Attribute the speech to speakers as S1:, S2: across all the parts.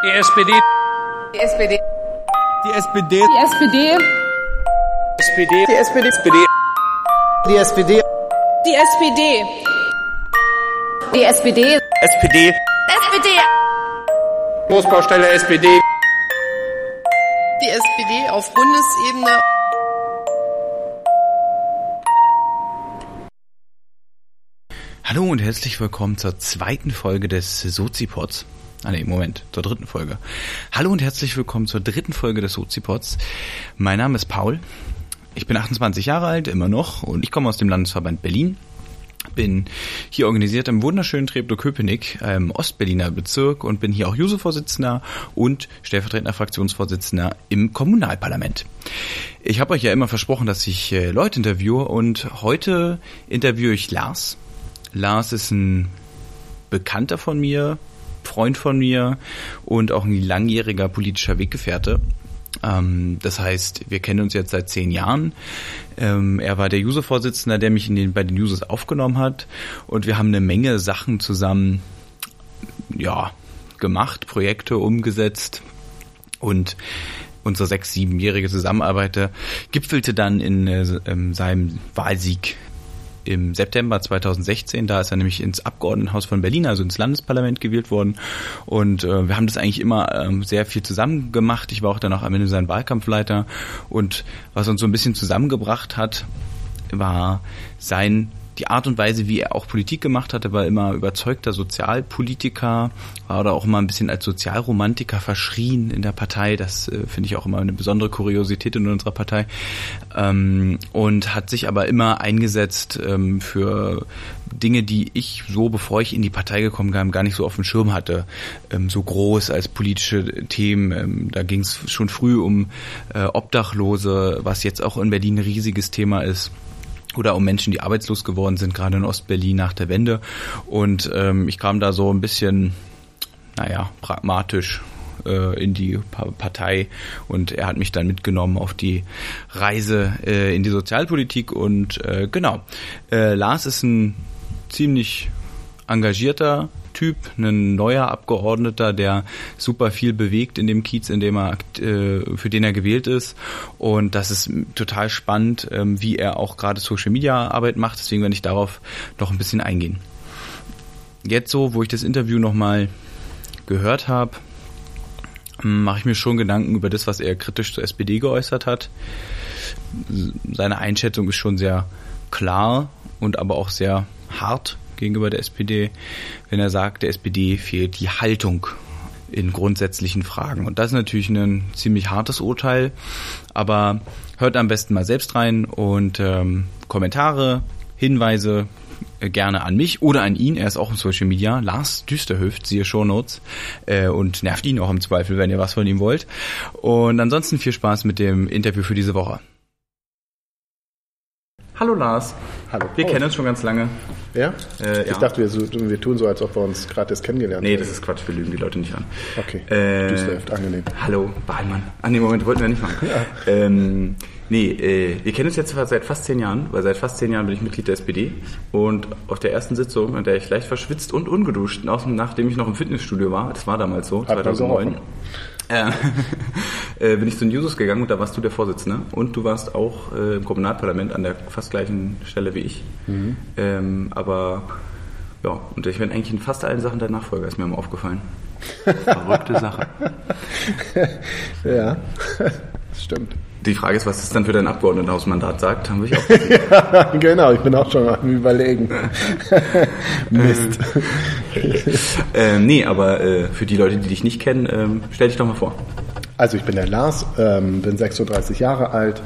S1: Die SPD.
S2: Die SPD.
S3: Die SPD.
S4: Die SPD.
S1: SPD.
S2: Die SPD.
S5: Die SPD.
S4: Die SPD.
S2: Die SPD.
S3: SPD.
S2: SPD.
S1: Großbaustelle SPD.
S6: Die SPD auf Bundesebene.
S3: Hallo und herzlich willkommen zur zweiten Folge des Sozipods. Ah nee, Moment, zur dritten Folge. Hallo und herzlich willkommen zur dritten Folge des Sozipods. Mein Name ist Paul. Ich bin 28 Jahre alt, immer noch, und ich komme aus dem Landesverband Berlin. Bin hier organisiert im wunderschönen Treptow-Köpenick, im Ostberliner Bezirk und bin hier auch Juso-Vorsitzender und stellvertretender Fraktionsvorsitzender im Kommunalparlament. Ich habe euch ja immer versprochen, dass ich äh, Leute interviewe und heute interviewe ich Lars. Lars ist ein Bekannter von mir, Freund von mir und auch ein langjähriger politischer Weggefährte. Ähm, das heißt, wir kennen uns jetzt seit zehn Jahren. Ähm, er war der User-Vorsitzender, der mich in den, bei den Users aufgenommen hat. Und wir haben eine Menge Sachen zusammen, ja, gemacht, Projekte umgesetzt. Und unsere sechs, siebenjährige Zusammenarbeit äh, gipfelte dann in äh, ähm, seinem Wahlsieg im September 2016. Da ist er nämlich ins Abgeordnetenhaus von Berlin, also ins Landesparlament gewählt worden. Und äh, wir haben das eigentlich immer ähm, sehr viel zusammen gemacht. Ich war auch dann auch am Ende sein Wahlkampfleiter. Und was uns so ein bisschen zusammengebracht hat, war sein die Art und Weise, wie er auch Politik gemacht hatte, war immer überzeugter Sozialpolitiker, war oder auch immer ein bisschen als Sozialromantiker verschrien in der Partei. Das äh, finde ich auch immer eine besondere Kuriosität in unserer Partei. Ähm, und hat sich aber immer eingesetzt ähm, für Dinge, die ich so, bevor ich in die Partei gekommen bin, gar nicht so auf dem Schirm hatte. Ähm, so groß als politische Themen. Ähm, da ging es schon früh um äh, Obdachlose, was jetzt auch in Berlin ein riesiges Thema ist oder um Menschen, die arbeitslos geworden sind, gerade in Ostberlin nach der Wende. Und ähm, ich kam da so ein bisschen, naja, pragmatisch äh, in die pa Partei und er hat mich dann mitgenommen auf die Reise äh, in die Sozialpolitik und äh, genau. Äh, Lars ist ein ziemlich engagierter Typ, ein neuer Abgeordneter, der super viel bewegt in dem Kiez, in dem er äh, für den er gewählt ist. Und das ist total spannend, ähm, wie er auch gerade Social Media Arbeit macht. Deswegen werde ich darauf noch ein bisschen eingehen. Jetzt so, wo ich das Interview nochmal gehört habe, mache ich mir schon Gedanken über das, was er kritisch zur SPD geäußert hat. Seine Einschätzung ist schon sehr klar und aber auch sehr hart gegenüber der SPD, wenn er sagt, der SPD fehlt die Haltung in grundsätzlichen Fragen. Und das ist natürlich ein ziemlich hartes Urteil, aber hört am besten mal selbst rein und ähm, Kommentare, Hinweise äh, gerne an mich oder an ihn. Er ist auch in Social Media. Lars Düsterhöft, siehe Shownotes. Äh, und nervt ihn auch im Zweifel, wenn ihr was von ihm wollt. Und ansonsten viel Spaß mit dem Interview für diese Woche. Hallo Lars.
S5: Hallo.
S3: Wir
S5: Paul.
S3: kennen uns schon ganz lange.
S5: Ja?
S3: Äh,
S5: ich
S3: ja.
S5: dachte, wir, so, wir tun so, als ob wir uns gerade erst kennengelernt
S3: Nee,
S5: hätten.
S3: das ist Quatsch, wir lügen die Leute nicht an.
S5: Okay.
S3: Äh,
S5: Düsterheft, angenehm.
S3: Hallo, Wahlmann. An dem Moment wollten wir nicht machen. Ähm, nee, äh, wir kennen uns jetzt seit fast zehn Jahren, weil seit fast zehn Jahren bin ich Mitglied der SPD. Und auf der ersten Sitzung, an der ich leicht verschwitzt und ungeduscht, nachdem ich noch im Fitnessstudio war, das war damals so,
S5: Hat man so
S3: 2009,
S5: hoffen.
S3: Äh, äh, bin ich zu den Jusos gegangen und da warst du der Vorsitzende. Und du warst auch äh, im Kommunalparlament an der fast gleichen Stelle wie ich.
S5: Mhm.
S3: Ähm, aber ja, und ich bin eigentlich in fast allen Sachen der Nachfolger, ist mir immer aufgefallen. Verrückte Sache.
S5: Ja, das stimmt.
S3: Die Frage ist, was das dann für dein Abgeordnetenhausmandat sagt, haben wir auch gesehen.
S5: genau, ich bin auch schon am überlegen. Mist.
S3: Ähm, nee, aber äh, für die Leute, die dich nicht kennen, ähm, stell dich doch mal vor.
S5: Also ich bin der Lars, ähm, bin 36 Jahre alt,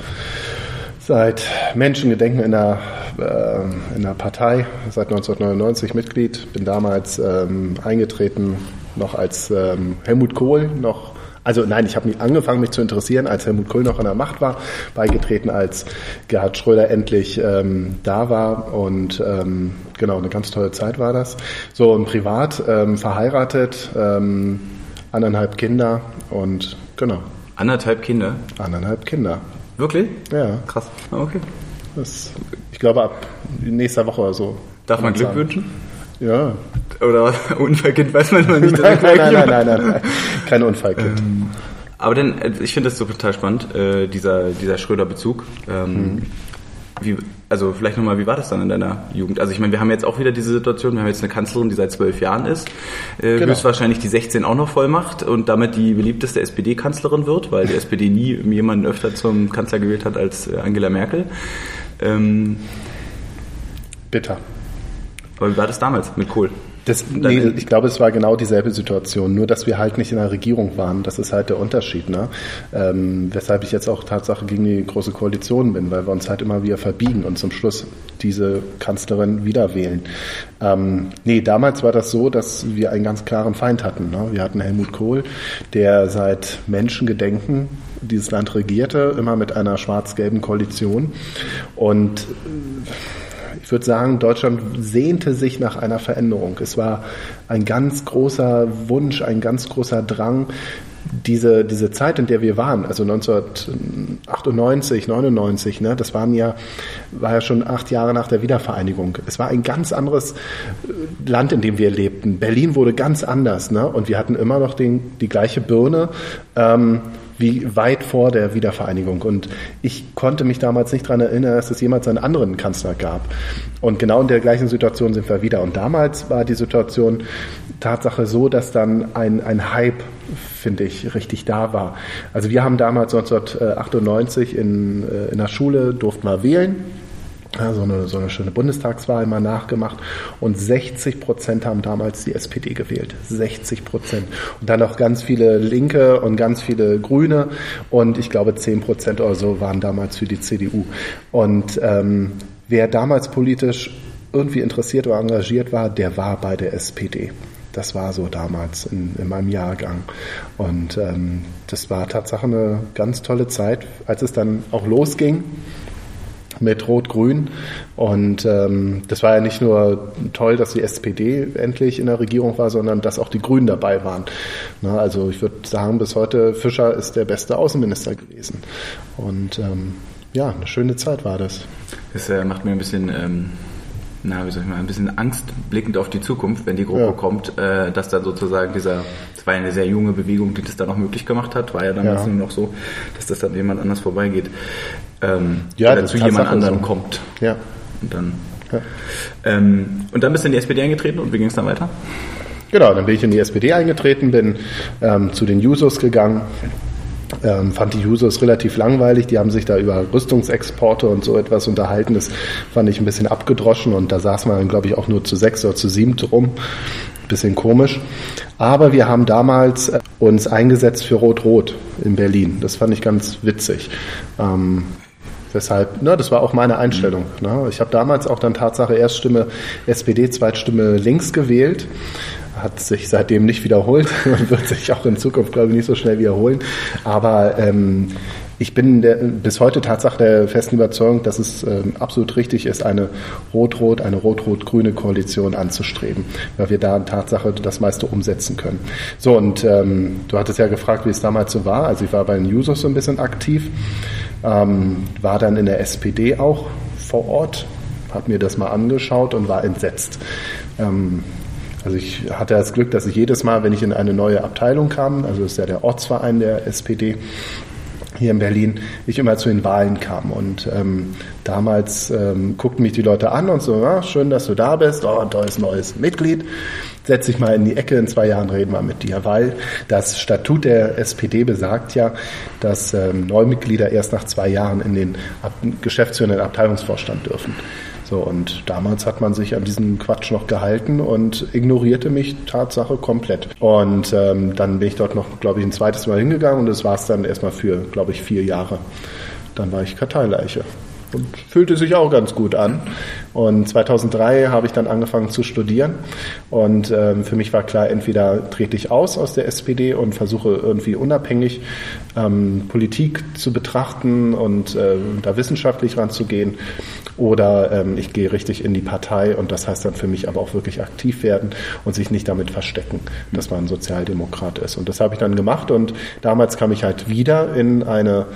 S5: seit Menschengedenken in der, ähm, in der Partei, seit 1999 Mitglied, bin damals ähm, eingetreten noch als ähm, Helmut Kohl noch also nein, ich habe mich angefangen, mich zu interessieren, als Helmut Kohl noch an der Macht war, beigetreten, als Gerhard Schröder endlich ähm, da war und ähm, genau, eine ganz tolle Zeit war das. So und privat ähm, verheiratet, ähm, anderthalb Kinder und genau,
S3: Anderthalb Kinder.
S5: anderthalb Kinder.
S3: Wirklich?
S5: Ja,
S3: Krass. Ah, Okay.
S5: das, ich glaube ab nächster Woche oder so.
S3: Darf man Glück
S5: sagen.
S3: wünschen?
S5: Ja.
S3: Oder Unfallkind weiß man immer nicht.
S5: Nein, nein, nein, nein, nein, nein. Kein Unfallkind.
S3: Aber dann, äh, ich finde das so total spannend, äh, dieser, dieser Schröder-Bezug. Ähm, wie, also vielleicht nochmal, wie war das dann in deiner Jugend? Also ich meine, wir haben jetzt auch wieder diese Situation, wir haben jetzt eine Kanzlerin, die seit zwölf Jahren ist, äh,
S5: Genau.
S3: höchstwahrscheinlich die 16 auch noch voll macht und damit die beliebteste SPD-Kanzlerin wird, weil die SPD nie jemanden öfter zum Kanzler gewählt hat als äh, Angela Merkel. Ähm,
S5: Bitter.
S3: Aber wie war das damals mit Kohl?
S5: Das, nee, ich glaube, es war genau dieselbe Situation, nur dass wir halt nicht in der Regierung waren. Das ist halt der Unterschied. Ne? Ähm, weshalb ich jetzt auch Tatsache gegen die Große Koalition bin, weil wir uns halt immer wieder verbiegen und zum Schluss diese Kanzlerin wieder wählen. Ähm, nee, damals war das so, dass wir einen ganz klaren Feind hatten. Ne? Wir hatten Helmut Kohl, der seit Menschengedenken dieses Land regierte, immer mit einer schwarz-gelben Koalition. Und ich würde sagen, Deutschland sehnte sich nach einer Veränderung. Es war ein ganz großer Wunsch, ein ganz großer Drang, diese, diese Zeit, in der wir waren, also 1998, 99, ne, das waren ja, war ja schon acht Jahre nach der Wiedervereinigung. Es war ein ganz anderes äh, Land, in dem wir lebten. Berlin wurde ganz anders, ne, und wir hatten immer noch den, die gleiche Birne, ähm, wie weit vor der Wiedervereinigung. Und ich konnte mich damals nicht daran erinnern, dass es jemals einen anderen Kanzler gab. Und genau in der gleichen Situation sind wir wieder. Und damals war die Situation Tatsache so, dass dann ein, ein Hype, finde ich, richtig da war. Also wir haben damals 1998 in, äh, in der Schule, durften wir wählen. Ja, so, eine, so eine schöne Bundestagswahl mal nachgemacht. Und 60 Prozent haben damals die SPD gewählt. 60 Prozent. Und dann auch ganz viele Linke und ganz viele Grüne. Und ich glaube, 10 Prozent oder so waren damals für die CDU. Und ähm, wer damals politisch irgendwie interessiert oder engagiert war, der war bei der SPD. Das war so damals in, in meinem Jahrgang. Und ähm, das war tatsächlich eine ganz tolle Zeit, als es dann auch losging mit Rot-Grün. Und ähm, das war ja nicht nur toll, dass die SPD endlich in der Regierung war, sondern dass auch die Grünen dabei waren. Na, also ich würde sagen, bis heute Fischer ist der beste Außenminister gewesen. Und ähm, ja, eine schöne Zeit war das.
S3: Das äh, macht mir ein bisschen, ähm, na, wie soll ich mal, ein bisschen Angst blickend auf die Zukunft, wenn die Gruppe
S5: Ja.
S3: kommt, äh, dass dann sozusagen dieser, das war ja eine sehr junge Bewegung, die das dann auch möglich gemacht hat, war ja damals
S5: Ja.
S3: nur noch so, dass das dann jemand anders vorbeigeht. Ähm,
S5: Ja,
S3: oder zu jemand anderem
S5: so.
S3: kommt.
S5: Ja.
S3: Und dann.
S5: Ja.
S3: Ähm, und dann bist du in die SPD eingetreten und wie ging es dann weiter?
S5: Genau, dann bin ich in die SPD eingetreten, bin ähm, zu den Jusos gegangen, ähm, fand die Jusos relativ langweilig. Die haben sich da über Rüstungsexporte und so etwas unterhalten. Das fand ich ein bisschen abgedroschen und da saß man dann, glaube ich, auch nur zu sechs oder zu sieben rum. Bisschen komisch. Aber wir haben damals äh, uns eingesetzt für Rot-Rot in Berlin. Das fand ich ganz witzig. Ähm, Weshalb, ne, das war auch meine Einstellung. Ne. Ich habe damals auch dann Tatsache Erststimme SPD, Zweitstimme links gewählt. Hat sich seitdem nicht wiederholt und wird sich auch in Zukunft, glaube ich, nicht so schnell wiederholen. Aber ähm, ich bin der, bis heute Tatsache der festen Überzeugung, dass es ähm, absolut richtig ist, eine rot-rot, eine rot-rot-grüne Koalition anzustreben, weil wir da Tatsache das meiste umsetzen können. So, und ähm, du hattest ja gefragt, wie es damals so war. Also ich war bei den Users so ein bisschen aktiv, ähm, war dann in der SPD auch vor Ort, habe mir das mal angeschaut und war entsetzt. Ähm, also ich hatte das Glück, dass ich jedes Mal, wenn ich in eine neue Abteilung kam, also das ist ja der Ortsverein der SPD, hier in Berlin, ich immer zu den Wahlen kam. Und ähm, damals ähm, guckten mich die Leute an und so, ja, schön, dass du da bist, oh, ein tolles neues Mitglied. Setz dich mal in die Ecke, in zwei Jahren reden wir mit dir, weil das Statut der SPD besagt ja, dass ähm, Neumitglieder erst nach zwei Jahren in den Ab geschäftsführenden Abteilungsvorstand dürfen. So, und damals hat man sich an diesen Quatsch noch gehalten und ignorierte mich Tatsache komplett. Und ähm, dann bin ich dort noch, glaube ich, ein zweites Mal hingegangen und das war es dann erstmal für, glaube ich, vier Jahre. Dann war ich Karteileiche und fühlte sich auch ganz gut an. Und 2003 habe ich dann angefangen zu studieren und ähm, für mich war klar, entweder trete ich aus aus der SPD und versuche irgendwie unabhängig ähm, Politik zu betrachten und äh, da wissenschaftlich ranzugehen oder ähm, ich gehe richtig in die Partei und das heißt dann für mich aber auch wirklich aktiv werden und sich nicht damit verstecken, dass man Sozialdemokrat ist. Und das habe ich dann gemacht und damals kam ich halt wieder in eine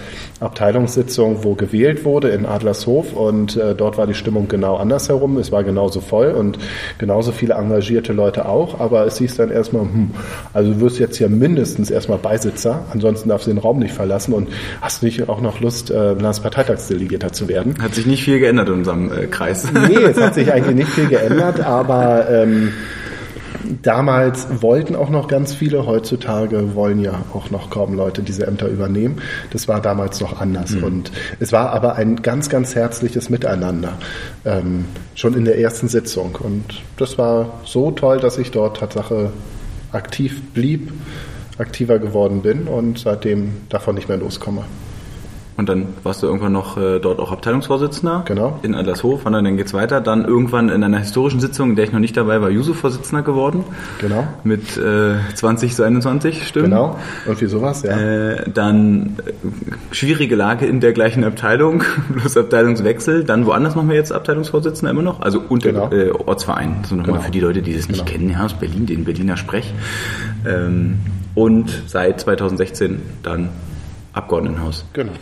S5: Abteilungssitzung, wo gewählt wurde in Adlershof und äh, dort war die Stimmung genau andersherum. Es war genauso voll und genauso viele engagierte Leute auch, aber es hieß dann erstmal, hm, also du wirst jetzt hier mindestens erstmal Beisitzer, ansonsten darfst du den Raum nicht verlassen und hast nicht auch noch Lust, äh, Landesparteitagsdelegierter zu werden.
S3: Hat sich nicht viel geändert in unserem äh, Kreis.
S5: Nee, es hat sich eigentlich nicht viel geändert, aber ähm, damals wollten auch noch ganz viele, heutzutage wollen ja auch noch kaum Leute diese Ämter übernehmen. Das war damals noch anders. Und es war aber ein ganz, ganz herzliches Miteinander, ähm, schon in der ersten Sitzung. Und das war so toll, dass ich dort Tatsache aktiv blieb, aktiver geworden bin und seitdem davon nicht mehr loskomme.
S3: Und dann warst du irgendwann noch äh, dort auch Abteilungsvorsitzender.
S5: Genau.
S3: In Adlershof. Und dann geht's weiter. Dann irgendwann in einer historischen Sitzung, in der ich noch nicht dabei war, Juso-Vorsitzender geworden.
S5: Genau.
S3: Mit äh, 20 zu 21 Stimmen.
S5: Genau. Irgendwie sowas, ja.
S3: Äh, dann äh, schwierige Lage in der gleichen Abteilung, plus Abteilungswechsel. Dann woanders machen wir jetzt Abteilungsvorsitzender immer noch. Also unter
S5: Genau.
S3: äh, Ortsverein. So nochmal
S5: Genau.
S3: für die Leute, die das nicht
S5: Genau.
S3: kennen, ja, aus Berlin, den Berliner Sprech. Ähm, und seit 2016 dann Abgeordnetenhaus.
S5: Genau.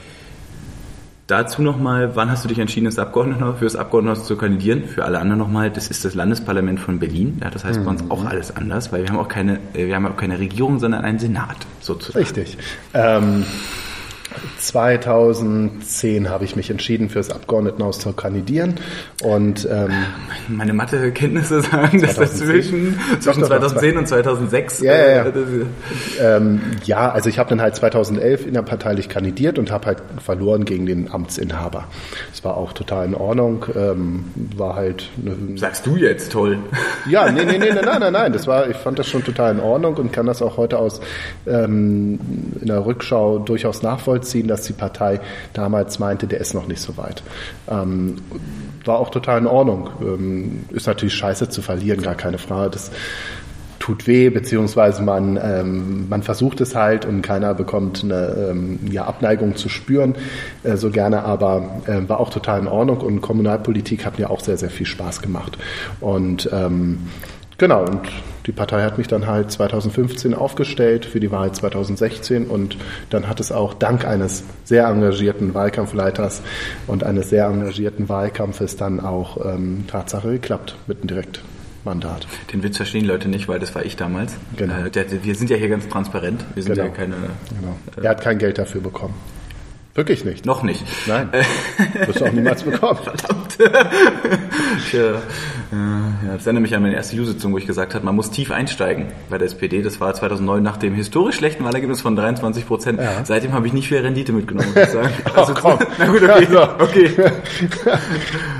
S3: Dazu nochmal, wann hast du dich entschieden, das Abgeordnetenhaus, für das Abgeordnetenhaus zu kandidieren? Für alle anderen nochmal, das ist das Landesparlament von Berlin. Ja, das heißt bei
S5: Mhm.
S3: uns auch alles anders, weil wir haben auch keine, äh, wir haben auch keine Regierung, sondern einen Senat sozusagen.
S5: Richtig. Ähm, 2010 habe ich mich entschieden, für das Abgeordnetenhaus zu kandidieren. Und ähm,
S3: Meine Mathekenntnisse sagen, dass
S5: 2010?
S3: dazwischen zwischen
S5: Doch, doch,
S3: 2010 und 2006
S5: Ja, ja, ja.
S3: äh,
S5: ähm, ja, also ich habe dann halt 2011 innerparteilich kandidiert und habe halt verloren gegen den Amtsinhaber. Das war auch total in Ordnung. Ähm, war halt
S3: sagst du jetzt toll.
S5: Ja, nee, nee, nee, nein, nein, nein, nein. Das war, ich fand das schon total in Ordnung und kann das auch heute aus ähm, in der Rückschau durchaus nachvollziehen, dass die Partei damals meinte, der ist noch nicht so weit. Ähm, war auch total in Ordnung. Ähm, ist natürlich scheiße zu verlieren, gar keine Frage. Das tut weh, beziehungsweise man, ähm, man versucht es halt und keiner bekommt eine ähm, ja, Abneigung zu spüren, äh, so gerne, aber äh, war auch total in Ordnung und Kommunalpolitik hat mir auch sehr, sehr viel Spaß gemacht. Und ähm, genau, und die Partei hat mich dann halt 2015 aufgestellt für die Wahl 2016 und dann hat es auch dank eines sehr engagierten Wahlkampfleiters und eines sehr engagierten Wahlkampfes dann auch ähm, Tatsache geklappt mit einem Direktmandat.
S3: Den Witz verstehen Leute nicht, weil das war ich damals.
S5: Genau.
S3: Äh, der, wir sind ja hier ganz transparent. Wir sind
S5: Genau.
S3: ja keine.
S5: Genau. Er hat kein Geld dafür bekommen. Wirklich nicht.
S3: Noch nicht.
S5: Nein. Wirst du auch niemals bekommen.
S3: Verdammt. ja, äh, ja, das erinnert mich an meine erste U-Sitzung, wo ich gesagt habe, man muss tief einsteigen bei der SPD. Das war 2009 nach dem historisch schlechten Wahlergebnis von 23 Prozent.
S5: Ja.
S3: Seitdem habe ich nicht viel Rendite mitgenommen, muss ich sagen.
S5: Ach, komm.
S3: Na gut, okay.
S5: Also.
S3: okay.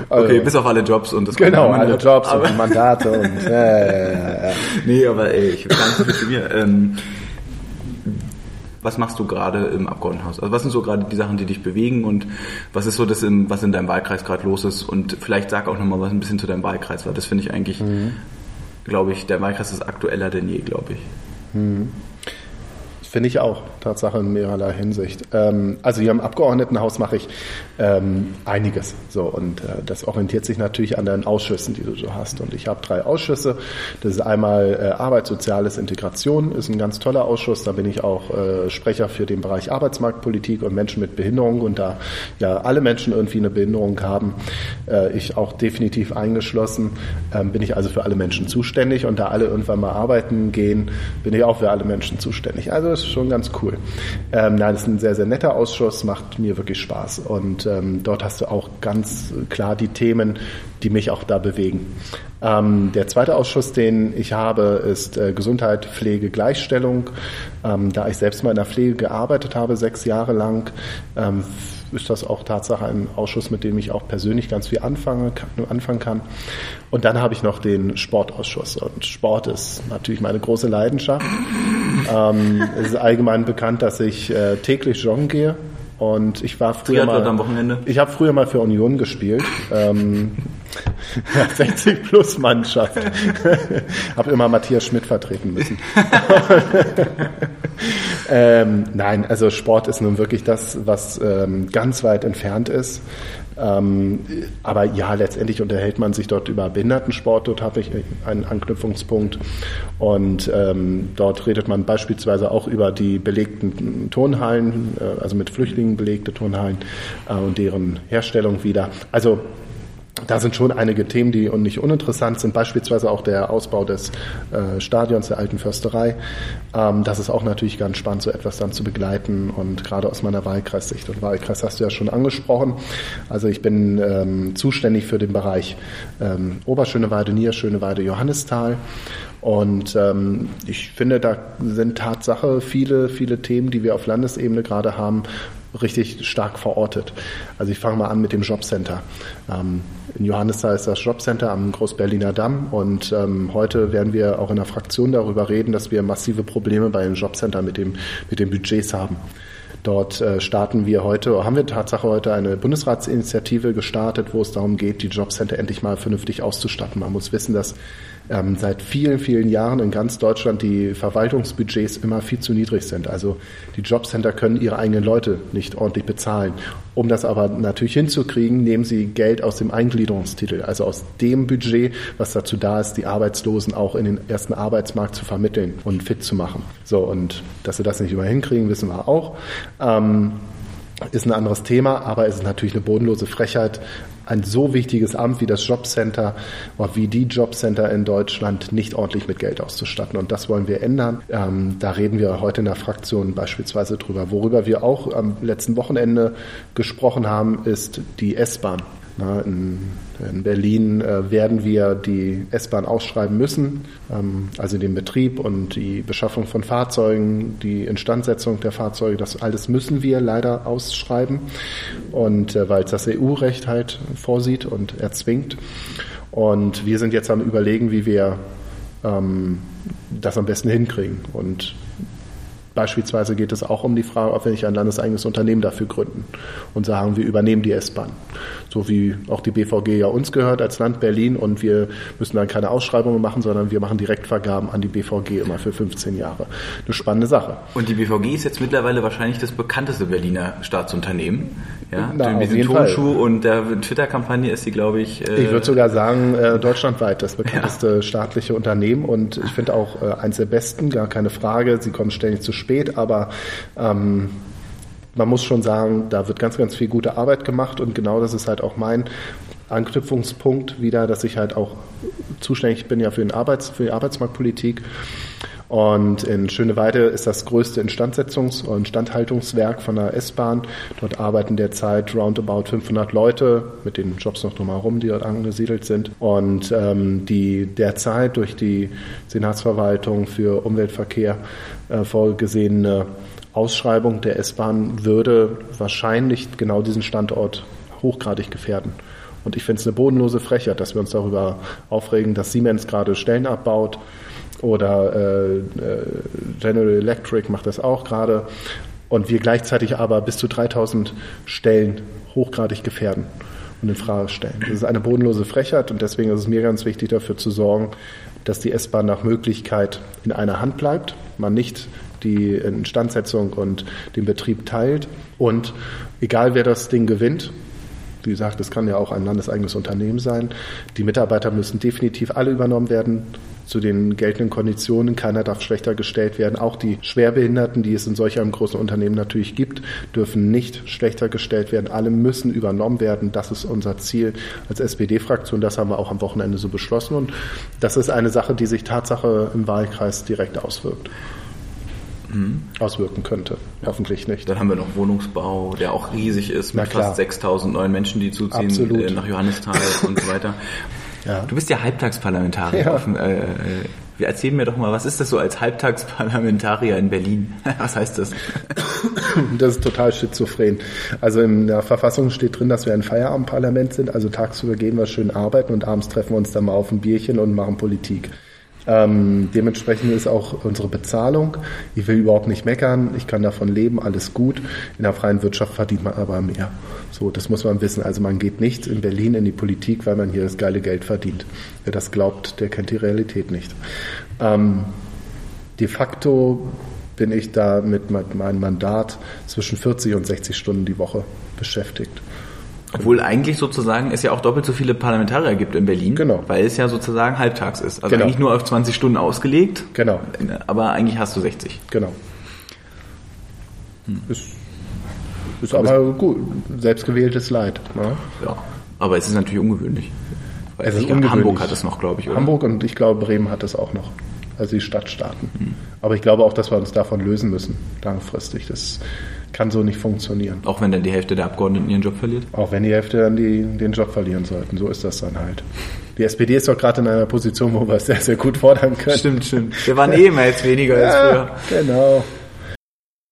S5: Also,
S3: okay, bis auf alle Jobs und das
S5: Genau, alle. Jobs
S3: aber,
S5: und Mandate und äh, äh, äh.
S3: Nee, aber ey, ich habe gar nicht zu mir. Ähm, was machst du gerade im Abgeordnetenhaus? Also was sind so gerade die Sachen, die dich bewegen und was ist so das, im, was in deinem Wahlkreis gerade los ist? Und vielleicht sag auch nochmal was ein bisschen zu deinem Wahlkreis, weil das finde ich eigentlich, glaube ich, der Wahlkreis ist aktueller denn je, glaube ich.
S5: Finde ich auch, Tatsache in mehrerlei Hinsicht. Ähm, also hier im Abgeordnetenhaus mache ich ähm, einiges. So, und äh, das orientiert sich natürlich an deinen Ausschüssen, die du so hast. Und ich habe drei Ausschüsse. Das ist einmal äh, Arbeit, Soziales, Integration, ist ein ganz toller Ausschuss. Da bin ich auch äh, Sprecher für den Bereich Arbeitsmarktpolitik und Menschen mit Behinderung. Und da ja alle Menschen irgendwie eine Behinderung haben, äh, ich auch definitiv eingeschlossen, ähm, bin ich also für alle Menschen zuständig. Und da alle irgendwann mal arbeiten gehen, bin ich auch für alle Menschen zuständig. Also schon ganz cool. Ähm, nein, das ist ein sehr, sehr netter Ausschuss, macht mir wirklich Spaß. Und ähm, dort hast du auch ganz klar die Themen, die mich auch da bewegen. Ähm, der zweite Ausschuss, den ich habe, ist äh, Gesundheit, Pflege, Gleichstellung. Ähm, da ich selbst mal in der Pflege gearbeitet habe, sechs Jahre lang, ähm, ist das auch Tatsache ein Ausschuss, mit dem ich auch persönlich ganz viel anfangen kann. Anfangen kann. Und dann habe ich noch den Sportausschuss. Und Sport ist natürlich meine große Leidenschaft. Ähm, es ist allgemein bekannt, dass ich äh, täglich joggen gehe. Und ich war früher
S3: Triathlon
S5: mal,
S3: am Wochenende?
S5: ich habe früher mal für Union gespielt. Ähm, 60 plus Mannschaft. habe immer Matthias Schmidt vertreten müssen. ähm, nein, also Sport ist nun wirklich das, was ähm, ganz weit entfernt ist. Ähm, aber ja, letztendlich unterhält man sich dort über Behindertensport. Dort habe ich einen Anknüpfungspunkt. Und ähm, dort redet man beispielsweise auch über die belegten Turnhallen, äh, also mit Flüchtlingen belegte Turnhallen äh, und deren Herstellung wieder. Also da sind schon einige Themen, die nicht uninteressant sind, beispielsweise auch der Ausbau des äh, Stadions der alten Försterei. Ähm, das ist auch natürlich ganz spannend, so etwas dann zu begleiten und gerade aus meiner Wahlkreissicht. Und Wahlkreis hast du ja schon angesprochen. Also ich bin ähm, zuständig für den Bereich ähm, Oberschöneweide, Niederschöneweide, Johannistal. Und ähm, ich finde, da sind Tatsache viele, viele Themen, die wir auf Landesebene gerade haben, richtig stark verortet. Also ich fange mal an mit dem Jobcenter. Ähm, in Johannisthal ist das Jobcenter am Großberliner Damm und ähm, heute werden wir auch in der Fraktion darüber reden, dass wir massive Probleme bei den Jobcenter mit dem, mit den Budgets haben. Dort äh, starten wir heute, haben wir Tatsache heute eine Bundesratsinitiative gestartet, wo es darum geht, die Jobcenter endlich mal vernünftig auszustatten. Man muss wissen, dass ähm, seit vielen, vielen Jahren in ganz Deutschland die Verwaltungsbudgets immer viel zu niedrig sind. Also die Jobcenter können ihre eigenen Leute nicht ordentlich bezahlen. Um das aber natürlich hinzukriegen, nehmen sie Geld aus dem Eingliederungstitel, also aus dem Budget, was dazu da ist, die Arbeitslosen auch in den ersten Arbeitsmarkt zu vermitteln und fit zu machen. So, und dass sie das nicht immer hinkriegen, wissen wir auch. Ähm, ist ein anderes Thema, aber es ist natürlich eine bodenlose Frechheit, ein so wichtiges Amt wie das Jobcenter wie die Jobcenter in Deutschland nicht ordentlich mit Geld auszustatten. Und das wollen wir ändern. Ähm, da reden wir heute in der Fraktion beispielsweise drüber. Worüber wir auch am letzten Wochenende gesprochen haben, ist die S-Bahn. In, in, Berlin äh, werden wir die S-Bahn ausschreiben müssen, ähm, also den Betrieb und die Beschaffung von Fahrzeugen, die Instandsetzung der Fahrzeuge, das alles müssen wir leider ausschreiben. Und äh, weil es das EU-Recht halt vorsieht und erzwingt. Und wir sind jetzt am Überlegen, wie wir ähm, das am besten hinkriegen. Und Beispielsweise geht es auch um die Frage, ob wir nicht ein landeseigenes Unternehmen dafür gründen und sagen, wir übernehmen die S-Bahn. So wie auch die BVG ja uns gehört als Land Berlin und wir müssen dann keine Ausschreibungen machen, sondern wir machen Direktvergaben an die BVG immer für 15 Jahre. Eine spannende Sache.
S3: Und die BVG ist jetzt mittlerweile wahrscheinlich das bekannteste Berliner Staatsunternehmen. Ja,
S5: Na,
S3: mit
S5: diesem
S3: Tonschuh und der Twitter-Kampagne ist sie, glaube ich.
S5: Äh, ich würde sogar sagen, äh, deutschlandweit das bekannteste ja. staatliche Unternehmen und ich finde auch äh, eins der besten, gar keine Frage. Sie kommen ständig zu spät, aber ähm, man muss schon sagen, da wird ganz, ganz viel gute Arbeit gemacht und genau das ist halt auch mein Anknüpfungspunkt wieder, dass ich halt auch zuständig bin ja für, den Arbeits-, für die Arbeitsmarktpolitik. Und in Schöneweide ist das größte Instandsetzungs- und Instandhaltungswerk von der S-Bahn. Dort arbeiten derzeit roundabout 500 Leute mit den Jobs noch drumherum, die dort angesiedelt sind. Und ähm, die derzeit durch die Senatsverwaltung für Umweltverkehr äh, vorgesehene Ausschreibung der S-Bahn würde wahrscheinlich genau diesen Standort hochgradig gefährden. Und ich finde es eine bodenlose Frechheit, dass wir uns darüber aufregen, dass Siemens gerade Stellen abbaut oder äh, äh, General Electric macht das auch gerade und wir gleichzeitig aber bis zu 3000 Stellen hochgradig gefährden und in Frage stellen. Das ist eine bodenlose Frechheit und deswegen ist es mir ganz wichtig, dafür zu sorgen, dass die S-Bahn nach Möglichkeit in einer Hand bleibt, man nicht die Instandsetzung und den Betrieb teilt und egal wer das Ding gewinnt, wie gesagt, es kann ja auch ein landeseigenes Unternehmen sein. Die Mitarbeiter müssen definitiv alle übernommen werden zu den geltenden Konditionen. Keiner darf schlechter gestellt werden. Auch die Schwerbehinderten, die es in solch einem großen Unternehmen natürlich gibt, dürfen nicht schlechter gestellt werden. Alle müssen übernommen werden. Das ist unser Ziel als SPD-Fraktion. Das haben wir auch am Wochenende so beschlossen. Und das ist eine Sache, die sich Tatsache im Wahlkreis direkt auswirkt mhm. auswirken könnte. Hoffentlich nicht.
S3: Dann haben wir noch Wohnungsbau, der auch riesig ist, mit fast 6000 neuen Menschen, die zuziehen äh, nach Johannisthal und so weiter. Ja. Du bist ja Halbtagsparlamentarier. Ja. Auf, äh, äh, erzähl mir doch mal, was ist das so als Halbtagsparlamentarier in Berlin? was heißt das?
S5: Das ist total schizophren. Also in der Verfassung steht drin, dass wir ein Feierabendparlament sind. Also tagsüber gehen wir schön arbeiten und abends treffen wir uns dann mal auf ein Bierchen und machen Politik. Ähm, dementsprechend ist auch unsere Bezahlung. Ich will überhaupt nicht meckern. Ich kann davon leben, alles gut. In der freien Wirtschaft verdient man aber mehr. So, das muss man wissen. Also man geht nicht in Berlin in die Politik, weil man hier das geile Geld verdient. Wer das glaubt, der kennt die Realität nicht. Ähm, de facto bin ich da mit meinem Mandat zwischen 40 und 60 Stunden die Woche beschäftigt.
S3: Obwohl eigentlich sozusagen es ja auch doppelt so viele Parlamentarier gibt in Berlin.
S5: Genau.
S3: Weil es ja sozusagen halbtags ist. Also
S5: Genau.
S3: eigentlich nur auf 20 Stunden ausgelegt.
S5: Genau.
S3: Aber eigentlich hast du 60.
S5: Genau.
S3: Hm.
S5: Ist, ist aber gut, selbstgewähltes Leid. Ne?
S3: Ja. Aber es ist natürlich ungewöhnlich. Weil
S5: Es ist ungewöhnlich.
S3: Hamburg hat es noch, glaube ich, oder?
S5: Hamburg und ich glaube Bremen hat es auch noch. Also die Stadtstaaten. Aber ich glaube auch, dass wir uns davon lösen müssen, langfristig. Das kann so nicht funktionieren.
S3: Auch wenn dann die Hälfte der Abgeordneten ihren Job verliert.
S5: Auch wenn die Hälfte dann die, den Job verlieren sollten. So ist das dann halt. Die SPD ist doch gerade in einer Position, wo wir es sehr, sehr gut fordern können.
S3: Stimmt, stimmt. Wir waren eh immer jetzt weniger als früher.
S5: Ja, genau.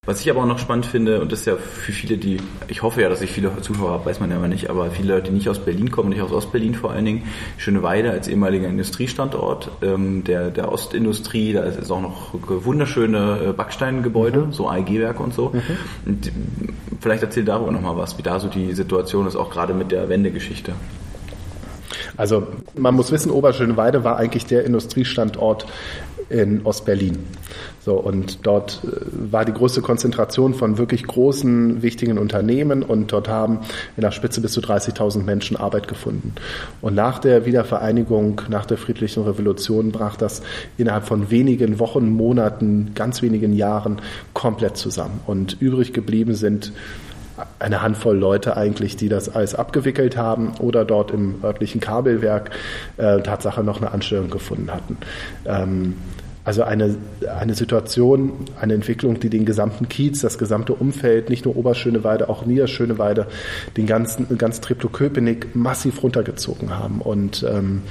S3: Was ich aber auch noch spannend finde, und das ist ja für viele, die, ich hoffe ja, dass ich viele Zuschauer habe, weiß man ja immer nicht, aber viele Leute, die nicht aus Berlin kommen, nicht aus Ostberlin vor allen Dingen, Schöneweide als ehemaliger Industriestandort ähm, der, der Ostindustrie, da ist auch noch wunderschöne äh, Backsteingebäude, so AEG-Werke und so. Und äh, vielleicht erzähl darüber nochmal was, wie da so die Situation ist, auch gerade mit der Wendegeschichte.
S5: Also man muss wissen, Oberschöneweide war eigentlich der Industriestandort in Ostberlin. So, und dort äh, war die größte Konzentration von wirklich großen, wichtigen Unternehmen und dort haben in der Spitze bis zu 30.000 Menschen Arbeit gefunden. Und nach der Wiedervereinigung, nach der friedlichen Revolution brach das innerhalb von wenigen Wochen, Monaten, ganz wenigen Jahren komplett zusammen. Und übrig geblieben sind eine Handvoll Leute eigentlich, die das alles abgewickelt haben oder dort im örtlichen Kabelwerk äh, Tatsache noch eine Anstellung gefunden hatten. Ähm, also eine, eine Situation, eine Entwicklung, die den gesamten Kiez, das gesamte Umfeld, nicht nur Oberschöneweide, auch Niederschöneweide, den ganzen, ganz Treptow-Köpenick massiv runtergezogen haben. Und ähm,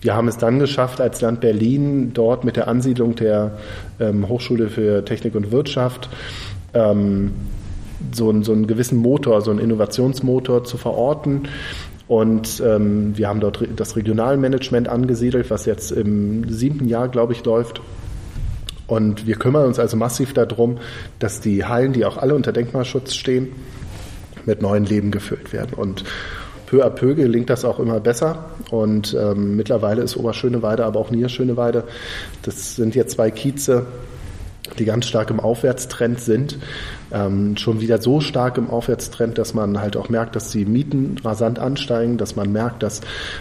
S5: wir haben es dann geschafft, als Land Berlin dort mit der Ansiedlung der ähm, Hochschule für Technik und Wirtschaft ähm, so, einen- so einen gewissen Motor, so einen Innovationsmotor zu verorten. Und ähm, wir haben dort das Regionalmanagement angesiedelt, was jetzt im siebten Jahr, glaube ich, läuft. Und wir kümmern uns also massiv darum, dass die Hallen, die auch alle unter Denkmalschutz stehen, mit neuen Leben gefüllt werden. Und peu à peu gelingt das auch immer besser. Und ähm, mittlerweile ist Oberschöneweide, aber auch Niederschöneweide, das sind jetzt zwei Kieze, die ganz stark im Aufwärtstrend sind. Ähm, schon wieder so stark im Aufwärtstrend, dass man halt auch merkt, dass die Mieten rasant ansteigen, dass man merkt, dass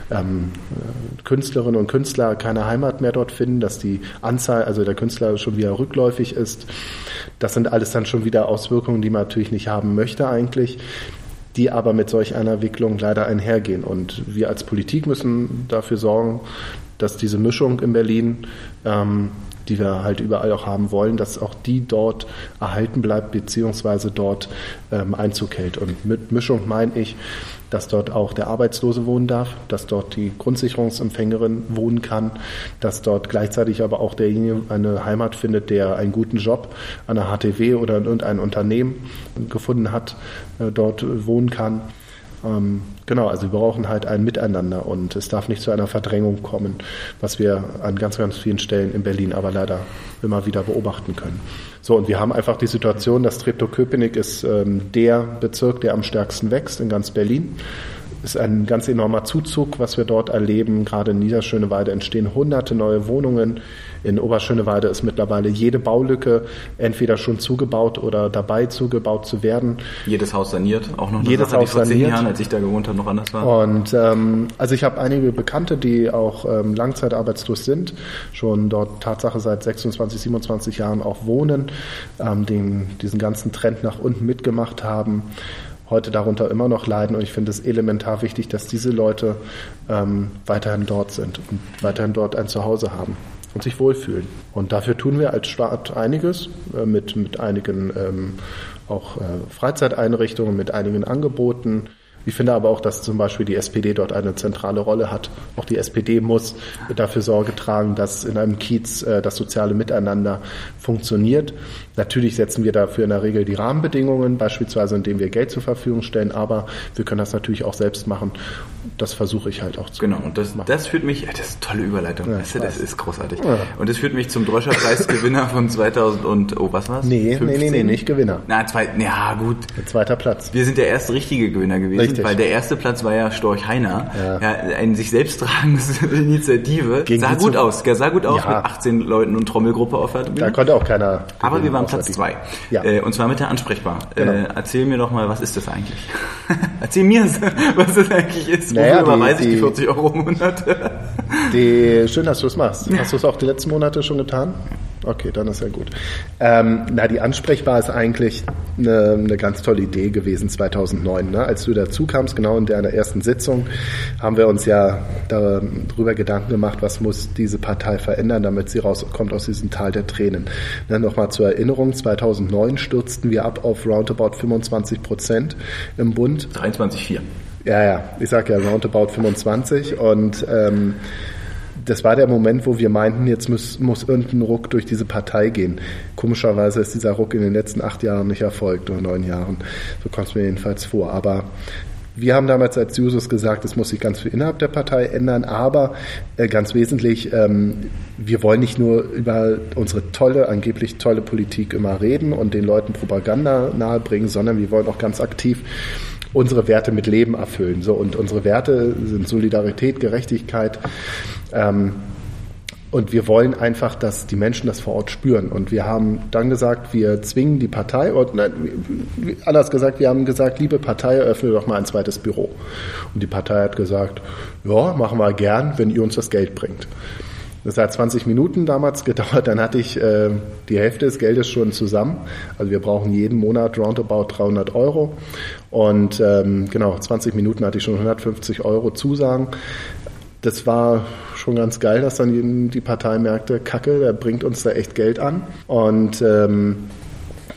S5: ähm, äh, Künstlerinnen und Künstler keine Heimat mehr dort finden, dass die Anzahl, also der Künstler schon wieder rückläufig ist. Das sind alles dann schon wieder Auswirkungen, die man natürlich nicht haben möchte eigentlich die aber mit solch einer Entwicklung leider einhergehen. Und wir als Politik müssen dafür sorgen, dass diese Mischung in Berlin, ähm, die wir halt überall auch haben wollen, dass auch die dort erhalten bleibt, beziehungsweise dort ähm, Einzug hält. Und mit Mischung meine ich, dass dort auch der Arbeitslose wohnen darf, dass dort die Grundsicherungsempfängerin wohnen kann, dass dort gleichzeitig aber auch derjenige eine Heimat findet, der einen guten Job an der HTW oder in irgendeinem Unternehmen gefunden hat, äh, dort wohnen kann. Genau, also wir brauchen halt ein Miteinander und es darf nicht zu einer Verdrängung kommen, was wir an ganz, ganz vielen Stellen in Berlin aber leider immer wieder beobachten können. So, und wir haben einfach die Situation, dass Treptow-Köpenick ist ähm, der Bezirk, der am stärksten wächst in ganz Berlin. Ist ein ganz enormer Zuzug, was wir dort erleben. Gerade in Niederschöneweide entstehen hunderte neue Wohnungen. In Oberschöneweide ist mittlerweile jede Baulücke entweder schon zugebaut oder dabei zugebaut zu werden.
S3: Jedes Haus saniert, auch noch
S5: Jedes
S3: Sache,
S5: Haus
S3: vor zehn
S5: saniert.
S3: Jahren, als ich da gewohnt habe, noch anders war.
S5: Und ähm, also ich habe einige Bekannte, die auch ähm, langzeitarbeitslos sind, schon dort Tatsache seit 26, 27 Jahren auch wohnen, ähm, den, diesen ganzen Trend nach unten mitgemacht haben, heute darunter immer noch leiden. Und ich finde es elementar wichtig, dass diese Leute ähm, weiterhin dort sind und weiterhin dort ein Zuhause haben und sich wohlfühlen. Und dafür tun wir als Staat einiges äh, mit, mit einigen ähm, auch äh, Freizeiteinrichtungen, mit einigen Angeboten. Ich finde aber auch, dass zum Beispiel die SPD dort eine zentrale Rolle hat. Auch die SPD muss dafür Sorge tragen, dass in einem Kiez äh, das soziale Miteinander funktioniert. Natürlich setzen wir dafür in der Regel die Rahmenbedingungen, beispielsweise indem wir Geld zur Verfügung stellen, aber wir können das natürlich auch selbst machen. Das versuche ich halt auch zu
S3: Genau, und das, das führt mich, das ist eine tolle Überleitung,
S5: Ja,
S3: weißt du, das ist großartig.
S5: Ja.
S3: Und das führt mich zum Droscher-Preisgewinner von 2000 und, oh, was war's?
S5: Nee, nee, nee, nee, nicht Gewinner.
S3: Na, zwei, ja, gut.
S5: Zweiter Platz.
S3: Wir sind der erste richtige Gewinner gewesen.
S5: Richtig.
S3: weil der erste Platz war ja Storch Heiner.
S5: Ja.
S3: Ja. eine sich selbst tragende Initiative.
S5: Gegen
S3: sah gut aus, sah gut aus
S5: Ja.
S3: mit 18 Leuten und Trommelgruppe auf der
S5: Da konnte auch keiner.
S3: Aber wir waren Platz
S5: die.
S3: zwei.
S5: Ja.
S3: Äh, und zwar mit der Ansprechbar.
S5: Genau.
S3: Äh, erzähl mir doch mal, was ist das eigentlich? erzähl mir, was das eigentlich ist.
S5: Naja,
S3: Wofür überweise ich die
S5: die-
S3: 40 Euro im Monat?
S5: Die, schön, dass du es machst. Hast du es auch die letzten Monate schon getan? Okay, dann ist ja gut. Ähm, na, die Ansprechbar ist eigentlich eine, eine ganz tolle Idee gewesen 2009. Ne? Als du dazu kamst, genau in deiner ersten Sitzung, haben wir uns ja darüber Gedanken gemacht, was muss diese Partei verändern, damit sie rauskommt aus diesem Tal der Tränen. Ne, Nochmal zur Erinnerung, 2009 stürzten wir ab auf roundabout 25 Prozent im Bund.
S3: 23,4.
S5: Ja, ja, ich sag ja roundabout 25 und ähm, das war der Moment, wo wir meinten, jetzt muss, muss irgendein Ruck durch diese Partei gehen. Komischerweise ist dieser Ruck in den letzten acht Jahren nicht erfolgt oder neun Jahren. So kommt es mir jedenfalls vor. Aber wir haben damals als Jusos gesagt, es muss sich ganz viel innerhalb der Partei ändern, aber äh, ganz wesentlich, ähm, wir wollen nicht nur über unsere tolle, angeblich tolle Politik immer reden und den Leuten Propaganda nahebringen, sondern wir wollen auch ganz aktiv unsere Werte mit Leben erfüllen. So, und unsere Werte sind Solidarität, Gerechtigkeit. Ähm, und wir wollen einfach, dass die Menschen das vor Ort spüren. Und wir haben dann gesagt, wir zwingen die Partei, und nein, wie- anders gesagt, wir haben gesagt, liebe Partei, eröffne doch mal ein zweites Büro. Und die Partei hat gesagt, ja, machen wir gern, wenn ihr uns das Geld bringt. Das hat 20 Minuten damals gedauert, dann hatte ich äh, die Hälfte des Geldes schon zusammen. Also wir brauchen jeden Monat roundabout 300 Euro. Und ähm, genau, 20 Minuten hatte ich schon 150 Euro Zusagen. Das war schon ganz geil, dass dann die- Partei merkte, Kacke, der bringt uns da echt Geld an. Und ähm,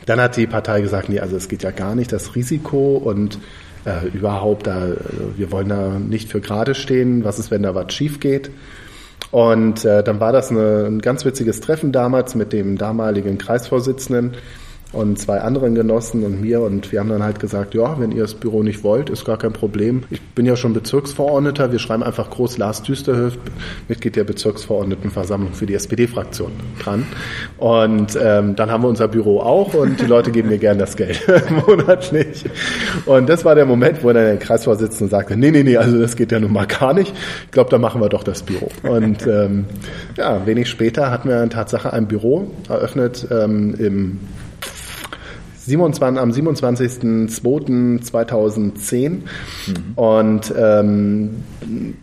S5: dann hat die Partei gesagt, nee, also es geht ja gar nicht, das Risiko und äh, überhaupt, da, äh, wir wollen da nicht für gerade stehen, was ist, wenn da was schief geht. Und äh, dann war das eine, ein ganz witziges Treffen damals mit dem damaligen Kreisvorsitzenden und zwei anderen Genossen und mir. Und wir haben dann halt gesagt, ja, wenn ihr das Büro nicht wollt, ist gar kein Problem. Ich bin ja schon Bezirksverordneter. Wir schreiben einfach groß Lars Düsterhöft, Mitglied der Bezirksverordnetenversammlung für die SPD-Fraktion dran. Und ähm, dann haben wir unser Büro auch und die Leute geben mir gern das Geld monatlich. Und das war der Moment, wo dann der Kreisvorsitzende sagte, nee, nee, nee, also das geht ja nun mal gar nicht. Ich glaube, da machen wir doch das Büro. Und ähm, ja, wenig später hatten wir in Tatsache ein Büro eröffnet ähm, im 27, am 27.02.2010 und ähm,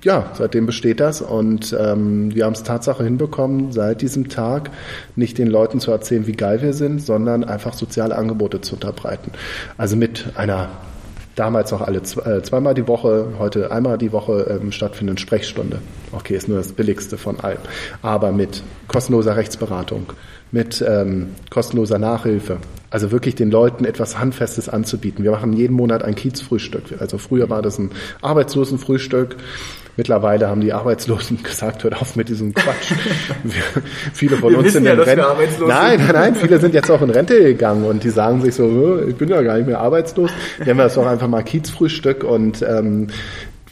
S5: ja, seitdem besteht das und ähm, wir haben es Tatsache hinbekommen, seit diesem Tag nicht den Leuten zu erzählen, wie geil wir sind, sondern einfach soziale Angebote zu unterbreiten. Also mit einer damals noch alle äh, zweimal die Woche, heute einmal die Woche ähm, stattfindenden Sprechstunde. Okay, ist nur das billigste von allem. Aber mit kostenloser Rechtsberatung, mit ähm, kostenloser Nachhilfe. Also wirklich den Leuten etwas Handfestes anzubieten. Wir machen jeden Monat ein Kiezfrühstück. Also früher war das ein Arbeitslosenfrühstück. Mittlerweile haben die Arbeitslosen gesagt, hört auf mit diesem Quatsch. Wir, viele von
S3: Wir
S5: uns sind
S3: ja,
S5: in Rente. Nein, nein, nein, viele sind jetzt auch in Rente gegangen und die sagen sich so, "Hä, ich bin ja gar nicht mehr arbeitslos. Nennen wir das doch einfach mal Kiezfrühstück und ähm,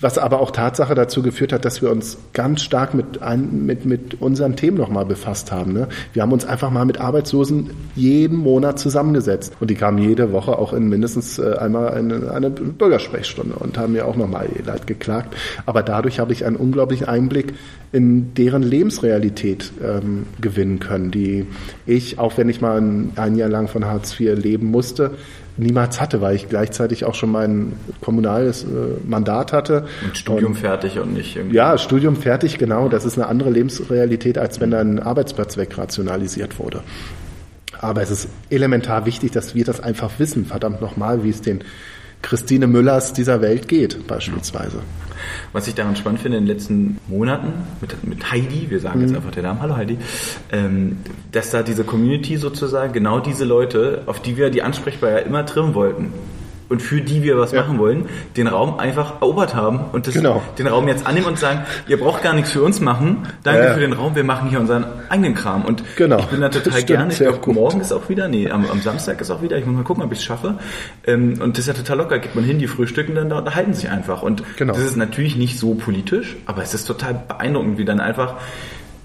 S5: was aber auch Tatsache dazu geführt hat, dass wir uns ganz stark mit, ein, mit, mit unseren Themen nochmal befasst haben. Ne? Wir haben uns einfach mal mit Arbeitslosen jeden Monat zusammengesetzt. Und die kamen jede Woche auch in mindestens äh, einmal eine, eine Bürgersprechstunde und haben mir auch nochmal Leid geklagt. Aber dadurch habe ich einen unglaublichen Einblick in deren Lebensrealität ähm, gewinnen können, die ich, auch wenn ich mal ein, ein Jahr lang von Hartz IV leben musste, niemals hatte, weil ich gleichzeitig auch schon mein kommunales äh, Mandat hatte.
S3: Und Studium fertig und nicht irgendwie.
S5: Ja, Studium fertig, genau. Das ist eine andere Lebensrealität, als wenn dein Arbeitsplatz wegrationalisiert wurde. Aber es ist elementar wichtig, dass wir das einfach wissen, verdammt nochmal, wie es den Christine Müllers dieser Welt geht, beispielsweise.
S3: Was ich daran spannend finde in den letzten Monaten mit, mit Heidi, wir sagen
S5: Mhm.
S3: jetzt einfach den Namen, hallo Heidi, ähm, dass da diese Community sozusagen, genau diese Leute, auf die wir die ansprechbar ja immer trimmen wollten und für die wir was
S5: Ja.
S3: machen wollen, den Raum einfach erobert haben und das,
S5: Genau.
S3: den Raum jetzt annehmen und sagen, ihr braucht gar nichts für uns machen, danke
S5: Ja,
S3: für den Raum, wir machen hier unseren eigenen Kram. Und
S5: Genau.
S3: ich bin da total gerne. Ich glaube, morgen ist auch wieder, nee, am, am Samstag ist auch wieder, ich muss mal gucken, ob ich es schaffe. Ähm, und das ist ja total locker, geht man hin, die frühstücken dann da unterhalten sich einfach. Und
S5: Genau.
S3: das ist natürlich nicht so politisch, aber es ist total beeindruckend, wie dann einfach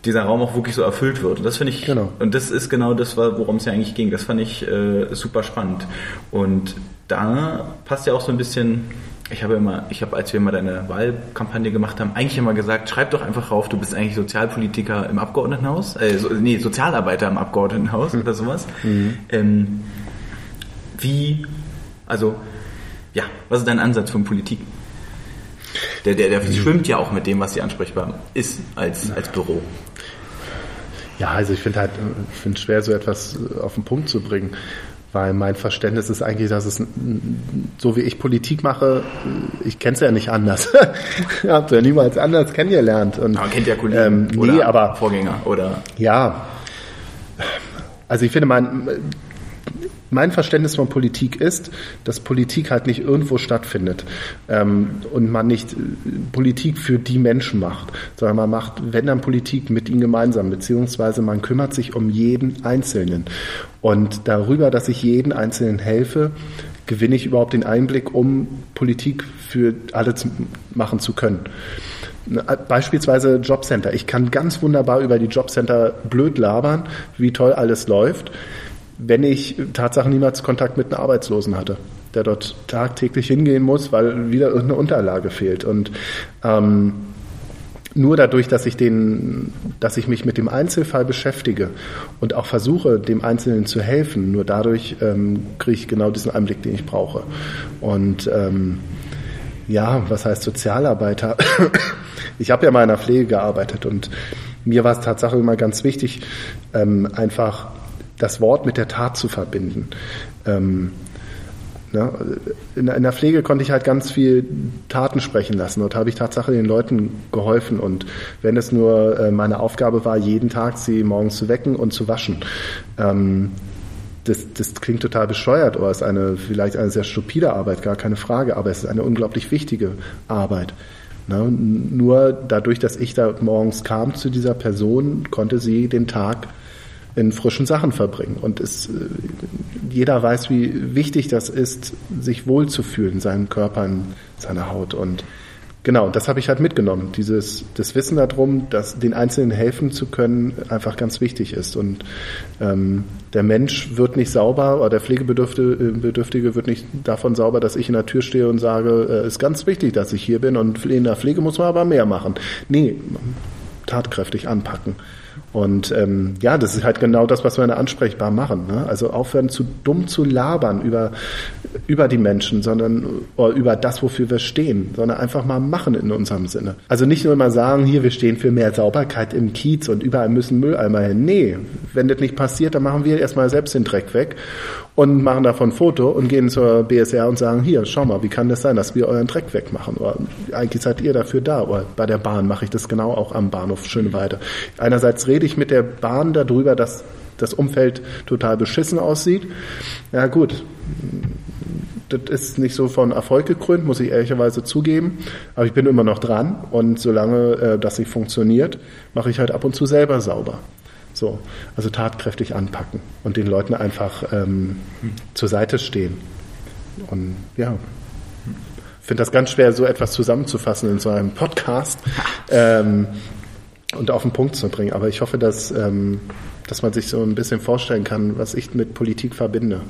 S3: dieser Raum auch wirklich so erfüllt wird. Und das finde ich,
S5: Genau.
S3: und das ist genau das, worum es ja eigentlich ging. Das fand ich äh, super spannend. Und da passt ja auch so ein bisschen ich habe immer, ich habe, als wir mal deine Wahlkampagne gemacht haben, eigentlich immer gesagt, schreib doch einfach rauf, du bist eigentlich Sozialpolitiker im Abgeordnetenhaus, äh, so, nee, Sozialarbeiter im Abgeordnetenhaus oder sowas. Ähm, wie, also, ja, was ist dein Ansatz von Politik? Der, der, der schwimmt ja auch mit dem, was sie ansprechbar ist als, als Büro.
S5: Ja, also ich finde halt, ich finde es schwer, so etwas auf den Punkt zu bringen, weil mein Verständnis ist eigentlich, dass es so wie ich Politik mache, ich kenne es ja nicht anders. ich habe ja niemals anders kennengelernt. Und,
S3: Man kennt ja Kollegen
S5: ähm, nee,
S3: oder
S5: aber
S3: Vorgänger oder
S5: ja, also ich finde, mein, mein Verständnis von Politik ist, dass Politik halt nicht irgendwo stattfindet ähm, und man nicht äh, Politik für die Menschen macht, sondern man macht, wenn dann Politik mit ihnen gemeinsam, beziehungsweise man kümmert sich um jeden Einzelnen. Und darüber, dass ich jeden Einzelnen helfe, gewinne ich überhaupt den Einblick, um Politik für alle zu machen zu können. Beispielsweise Jobcenter. Ich kann ganz wunderbar über die Jobcenter blöd labern, wie toll alles läuft, wenn ich Tatsache niemals Kontakt mit einem Arbeitslosen hatte, der dort tagtäglich hingehen muss, weil wieder irgendeine Unterlage fehlt. Und ähm, nur dadurch, dass ich den, dass ich mich mit dem Einzelfall beschäftige und auch versuche, dem Einzelnen zu helfen, nur dadurch ähm, kriege ich genau diesen Einblick, den ich brauche. Und ähm, ja, was heißt Sozialarbeiter? Ich habe ja mal in der Pflege gearbeitet und mir war es tatsächlich immer ganz wichtig, ähm, einfach das Wort mit der Tat zu verbinden. Ähm, ne, in, der Pflege konnte ich halt ganz viel Taten sprechen lassen. Dort habe ich tatsächlich den Leuten geholfen. Und wenn es nur äh, meine Aufgabe war, jeden Tag sie morgens zu wecken und zu waschen, ähm, das, das klingt total bescheuert oder ist eine vielleicht eine sehr stupide Arbeit, gar keine Frage, aber es ist eine unglaublich wichtige Arbeit. Ne? Nur dadurch, dass ich da morgens kam zu dieser Person, konnte sie den Tag in frischen Sachen verbringen. Und es, jeder weiß, wie wichtig das ist, sich wohlzufühlen in seinem Körper, in seiner Haut. Und genau, das habe ich halt mitgenommen. Dieses, das Wissen darum, dass den Einzelnen helfen zu können, einfach ganz wichtig ist. Und ähm, der Mensch wird nicht sauber oder der Pflegebedürftige wird nicht davon sauber, dass ich in der Tür stehe und sage, es äh, ist ganz wichtig, dass ich hier bin und in der Pflege muss man aber mehr machen. Nee, tatkräftig anpacken. Und ähm, ja, das ist halt genau das, was wir da ansprechbar machen. Ne? Also aufhören zu dumm zu labern über, über die Menschen, sondern über das, wofür wir stehen, sondern einfach mal machen in unserem Sinne. Also nicht nur immer sagen, hier, wir stehen für mehr Sauberkeit im Kiez und überall müssen Mülleimer hin. Nee, wenn das nicht passiert, dann machen wir erstmal selbst den Dreck weg und machen davon ein Foto und gehen zur BSR und sagen, hier, schau mal, wie kann das sein, dass wir euren Dreck wegmachen? Oder eigentlich seid ihr dafür da. Oder bei der Bahn mache ich das genau auch am Bahnhof Schöneweide. Einerseits rede ich mit der Bahn darüber, dass das Umfeld total beschissen aussieht. Ja gut, das ist nicht so von Erfolg gekrönt, muss ich ehrlicherweise zugeben. Aber ich bin immer noch dran und solange äh, das nicht funktioniert, mache ich halt ab und zu selber sauber. So, also tatkräftig anpacken und den Leuten einfach ähm, zur Seite stehen. Und ja, finde das ganz schwer, so etwas zusammenzufassen in so einem Podcast ähm, und auf den Punkt zu bringen. Aber ich hoffe, dass, ähm, dass man sich so ein bisschen vorstellen kann, was ich mit Politik verbinde.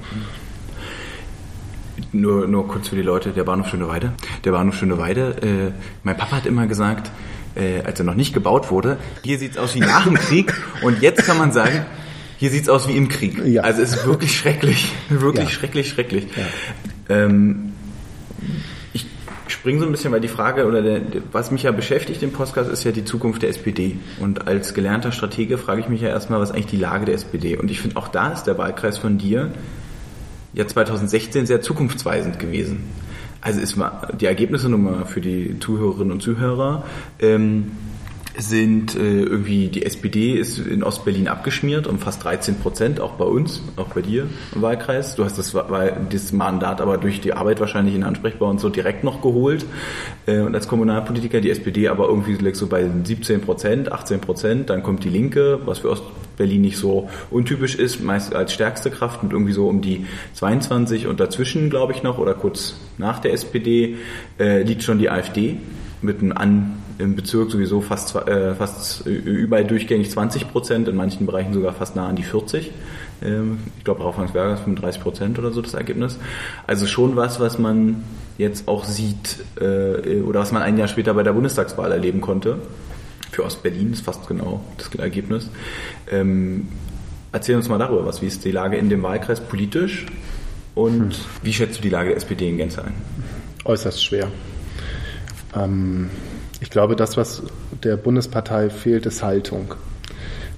S3: Nur, nur kurz für die Leute, der Bahnhof Schöneweide. Der Bahnhof Schöneweide, äh, mein Papa hat immer gesagt, äh, als er noch nicht gebaut wurde, hier sieht's aus wie nach dem Krieg und jetzt kann man sagen, hier sieht's aus wie im Krieg. Ja. Also es ist wirklich schrecklich, wirklich ja. schrecklich, schrecklich. Ja. Ähm, ich springe so ein bisschen, weil die Frage oder der, was mich ja beschäftigt im Podcast ist ja die Zukunft der SPD. Und als gelernter Stratege frage ich mich ja erstmal, was eigentlich die Lage der SPD? Und ich finde auch da ist der Wahlkreis von dir ja 2016 sehr zukunftsweisend gewesen. Also ist mal die Ergebnisse nochmal für die Zuhörerinnen und Zuhörer. Ähm, sind äh, irgendwie, die SPD ist in Ostberlin abgeschmiert um fast 13 Prozent, auch bei uns, auch bei dir im Wahlkreis. Du hast das, das Mandat aber durch die Arbeit wahrscheinlich in Ansprechbar und so direkt noch geholt. Äh, und als Kommunalpolitiker die SPD aber irgendwie so bei 17 Prozent, 18 Prozent. Dann kommt die Linke, was für Ostberlin nicht so untypisch ist, meist als stärkste Kraft mit irgendwie so um die 22 und dazwischen, glaube ich noch, oder kurz nach der SPD, äh, liegt schon die AfD mit einem An im Bezirk sowieso fast, äh, fast überall durchgängig 20 Prozent, in manchen Bereichen sogar fast nah an die 40. Ähm, ich glaube, Raufhangsberger ist 35 Prozent oder so das Ergebnis. Also schon was, was man jetzt auch sieht äh, oder was man ein Jahr später bei der Bundestagswahl erleben konnte. Für Ostberlin ist fast genau das Ergebnis. Ähm, erzähl uns mal darüber was. Wie ist die Lage in dem Wahlkreis politisch und hm. wie schätzt du die Lage der SPD in Gänze ein?
S5: Äußerst schwer. Ähm, ich glaube, das, was der Bundespartei fehlt, ist Haltung.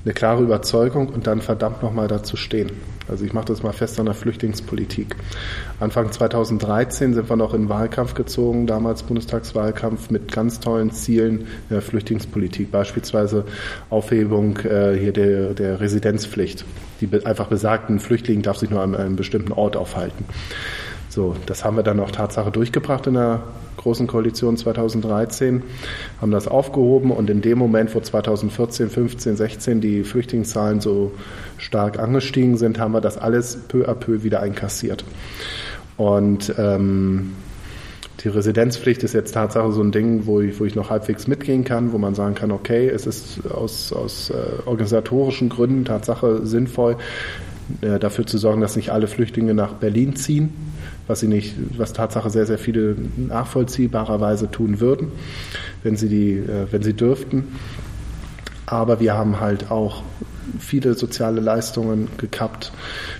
S5: Eine klare Überzeugung und dann verdammt nochmal dazu stehen. Also ich mache das mal fest an der Flüchtlingspolitik. Anfang 2013 sind wir noch in Wahlkampf gezogen, damals Bundestagswahlkampf mit ganz tollen Zielen der Flüchtlingspolitik, beispielsweise Aufhebung äh, hier der, der Residenzpflicht. Die einfach besagt, ein Flüchtling darf sich nur an einem bestimmten Ort aufhalten. So, das haben wir dann auch Tatsache durchgebracht in der Großen Koalition 2013, haben das aufgehoben und in dem Moment, wo 2014, 15, 16 die Flüchtlingszahlen so stark angestiegen sind, haben wir das alles peu à peu wieder einkassiert. Und ähm, die Residenzpflicht ist jetzt Tatsache so ein Ding, wo ich, wo ich noch halbwegs mitgehen kann, wo man sagen kann, okay, es ist aus, aus äh, organisatorischen Gründen Tatsache sinnvoll, äh, dafür zu sorgen, dass nicht alle Flüchtlinge nach Berlin ziehen, was sie nicht, was Tatsache sehr, sehr viele nachvollziehbarerweise tun würden, wenn sie die, äh, wenn sie dürften. Aber wir haben halt auch viele soziale Leistungen gekappt.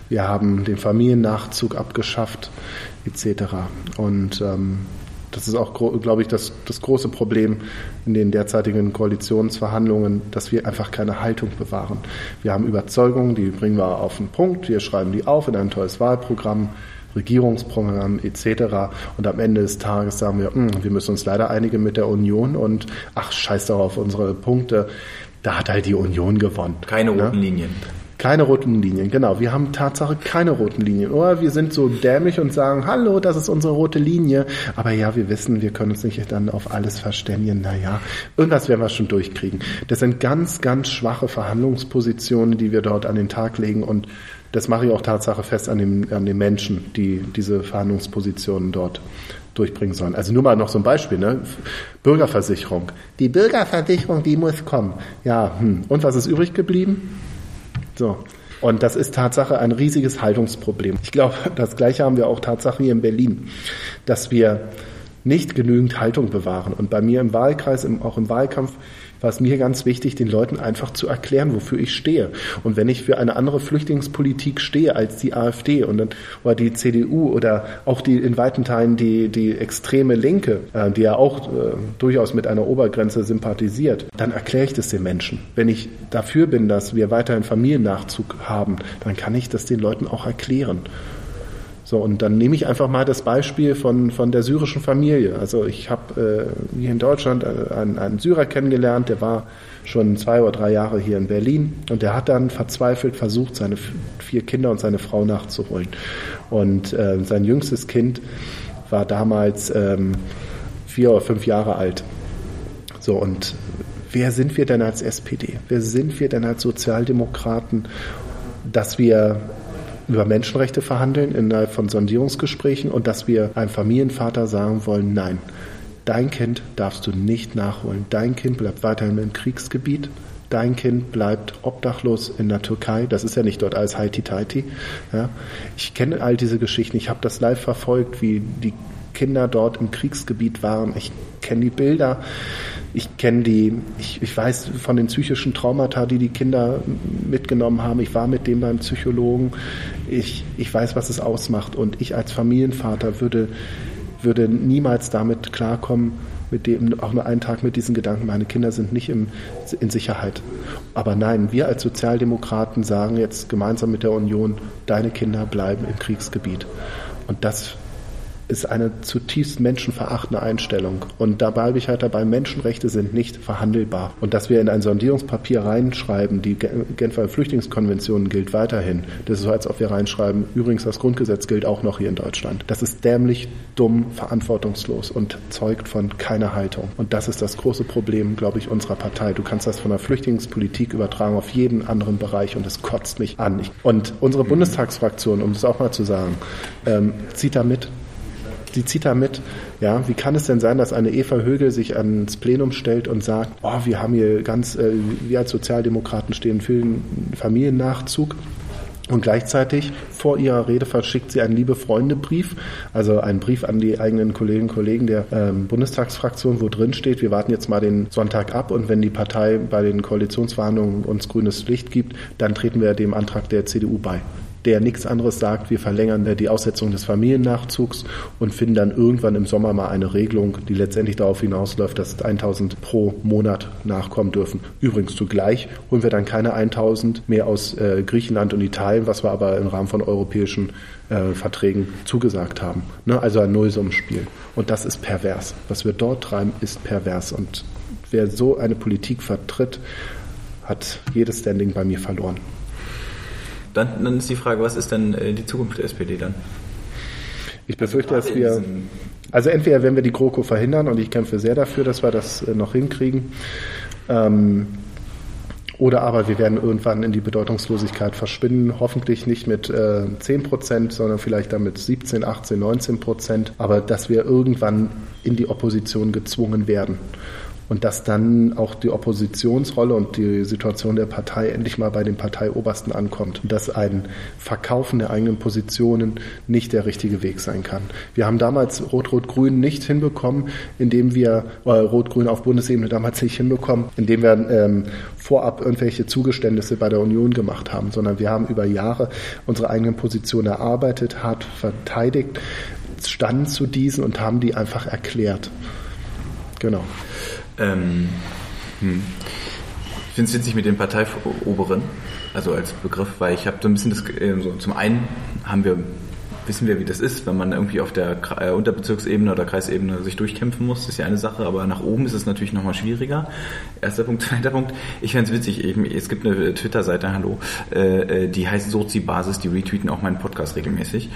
S5: Wir haben den Familiennachzug abgeschafft, etc. Und ähm, das ist auch, glaube ich, das, das große Problem in den derzeitigen Koalitionsverhandlungen, dass wir einfach keine Haltung bewahren. Wir haben Überzeugungen, die bringen wir auf den Punkt, wir schreiben die auf in ein tolles Wahlprogramm. Regierungsprogramm etc. Und am Ende des Tages sagen wir, hm, wir müssen uns leider einigen mit der Union und ach, scheiß doch auf unsere Punkte. Da hat halt die Union gewonnen.
S3: Keine ne? roten ne? Linien.
S5: Keine roten Linien, genau. Wir haben Tatsache keine roten Linien. Oder wir sind so dämlich und sagen, hallo, das ist unsere rote Linie. Aber ja, wir wissen, wir können uns nicht dann auf alles verständigen. Naja, irgendwas werden wir schon durchkriegen. Das sind ganz, ganz schwache Verhandlungspositionen, die wir dort an den Tag legen und das mache ich auch Tatsache fest an, dem, an den Menschen, die diese Verhandlungspositionen dort durchbringen sollen. Also nur mal noch so ein Beispiel, ne? Bürgerversicherung. Die Bürgerversicherung, die muss kommen. Ja, hm. und was ist übrig geblieben? So. Und das ist Tatsache ein riesiges Haltungsproblem. Ich glaube, das Gleiche haben wir auch Tatsache hier in Berlin, dass wir nicht genügend Haltung bewahren. Und bei mir im Wahlkreis, auch im Wahlkampf, war es mir ganz wichtig, den Leuten einfach zu erklären, wofür ich stehe. Und wenn ich für eine andere Flüchtlingspolitik stehe als die AfD und dann, oder die CDU oder auch die in weiten Teilen die, die extreme Linke, äh, die ja auch äh, durchaus mit einer Obergrenze sympathisiert, dann erkläre ich das den Menschen. Wenn ich dafür bin, dass wir weiterhin Familiennachzug haben, dann kann ich das den Leuten auch erklären. So, und dann nehme ich einfach mal das Beispiel von, von der syrischen Familie. Also ich habe äh, hier in Deutschland äh, einen, einen Syrer kennengelernt, der war schon zwei oder drei Jahre hier in Berlin und der hat dann verzweifelt versucht, seine vier Kinder und seine Frau nachzuholen. Und äh, sein jüngstes Kind war damals ähm, vier oder fünf Jahre alt. So, und wer sind wir denn als SPD? Wer sind wir denn als Sozialdemokraten, dass wir über Menschenrechte verhandeln innerhalb von Sondierungsgesprächen und dass wir einem Familienvater sagen wollen, nein, dein Kind darfst du nicht nachholen. Dein Kind bleibt weiterhin im Kriegsgebiet. Dein Kind bleibt obdachlos in der Türkei. Das ist ja nicht dort alles Haiti-Taiti. Ja. Ich kenne all diese Geschichten. Ich habe das live verfolgt, wie die Kinder dort im Kriegsgebiet waren. Ich kenne die Bilder. Ich kenne die, ich, ich weiß von den psychischen Traumata, die die Kinder mitgenommen haben. Ich war mit dem beim Psychologen. Ich, ich weiß, was es ausmacht. Und ich als Familienvater würde, würde niemals damit klarkommen, mit dem, auch nur einen Tag mit diesen Gedanken, meine Kinder sind nicht im, in Sicherheit. Aber nein, wir als Sozialdemokraten sagen jetzt gemeinsam mit der Union, deine Kinder bleiben im Kriegsgebiet. Und das ist eine zutiefst menschenverachtende Einstellung. Und da bleibe ich halt dabei, Menschenrechte sind nicht verhandelbar. Und dass wir in ein Sondierungspapier reinschreiben, die Genfer Flüchtlingskonvention gilt weiterhin, das ist so, als ob wir reinschreiben, übrigens das Grundgesetz gilt auch noch hier in Deutschland. Das ist dämlich, dumm, verantwortungslos und zeugt von keiner Haltung. Und das ist das große Problem, glaube ich, unserer Partei. Du kannst das von der Flüchtlingspolitik übertragen auf jeden anderen Bereich und es kotzt mich an. Und unsere Bundestagsfraktion, um das auch mal zu sagen, ähm, zieht da mit da mit. Ja, wie kann es denn sein, dass eine Eva Högel sich ans Plenum stellt und sagt, oh, wir haben hier ganz, äh, wir als Sozialdemokraten stehen für den Familiennachzug. Und gleichzeitig vor ihrer Rede verschickt sie einen Liebe-Freunde-Brief, also einen Brief an die eigenen Kolleginnen und Kollegen der ähm, Bundestagsfraktion, wo drin steht, wir warten jetzt mal den Sonntag ab und wenn die Partei bei den Koalitionsverhandlungen uns grünes Licht gibt, dann treten wir dem Antrag der CDU bei der nichts anderes sagt, wir verlängern die Aussetzung des Familiennachzugs und finden dann irgendwann im Sommer mal eine Regelung, die letztendlich darauf hinausläuft, dass 1000 pro Monat nachkommen dürfen. Übrigens zugleich holen wir dann keine 1000 mehr aus äh, Griechenland und Italien, was wir aber im Rahmen von europäischen äh, Verträgen zugesagt haben. Ne? Also ein Nullsummenspiel. Und das ist pervers. Was wir dort treiben, ist pervers. Und wer so eine Politik vertritt, hat jedes Standing bei mir verloren.
S3: Dann, dann ist die Frage, was ist denn äh, die Zukunft der SPD dann?
S5: Ich befürchte, dass wir, also entweder werden wir die GroKo verhindern und ich kämpfe sehr dafür, dass wir das äh, noch hinkriegen, ähm, oder aber wir werden irgendwann in die Bedeutungslosigkeit verschwinden, hoffentlich nicht mit äh, 10 Prozent, sondern vielleicht dann mit 17, 18, 19 Prozent, aber dass wir irgendwann in die Opposition gezwungen werden und dass dann auch die Oppositionsrolle und die Situation der Partei endlich mal bei den Parteiobersten ankommt und dass ein Verkaufen der eigenen Positionen nicht der richtige Weg sein kann. Wir haben damals Rot-Rot-Grün nicht hinbekommen, indem wir, äh, Rot-Grün auf Bundesebene damals nicht hinbekommen, indem wir ähm, vorab irgendwelche Zugeständnisse bei der Union gemacht haben, sondern wir haben über Jahre unsere eigenen Positionen erarbeitet, hart verteidigt, standen zu diesen und haben die einfach erklärt. Genau.
S3: Ähm, hm. Ich finde es witzig mit dem Parteioberen, also als Begriff, weil ich habe so ein bisschen das, äh, so, zum einen haben wir wissen wir, wie das ist, wenn man irgendwie auf der äh, Unterbezirksebene oder Kreisebene sich durchkämpfen muss, ist ja eine Sache, aber nach oben ist es natürlich nochmal schwieriger. Erster Punkt, zweiter Punkt, ich fände es witzig, eben, es gibt eine Twitter-Seite, hallo, äh, äh, die heißt Sozi-Basis, die retweeten auch meinen Podcast regelmäßig.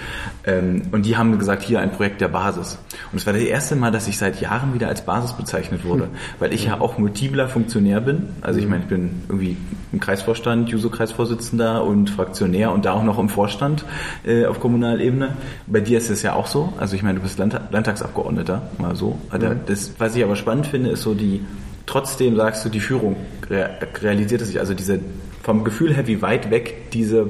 S3: Ähm, und die haben gesagt, hier ein Projekt der Basis. Und es war das erste Mal, dass ich seit Jahren wieder als Basis bezeichnet wurde, weil ich ja auch multipler Funktionär bin, also ich meine, ich bin irgendwie im Kreisvorstand, Juso-Kreisvorsitzender und Fraktionär und da auch noch im Vorstand äh, auf Kommunalebene Ebene. Bei dir ist es ja auch so. Also ich meine, du bist Landtagsabgeordneter, mal so. Mhm. Das, was ich aber spannend finde, ist so die, trotzdem sagst du, die Führung realisiert es sich. Also diese, vom Gefühl her, wie weit weg diese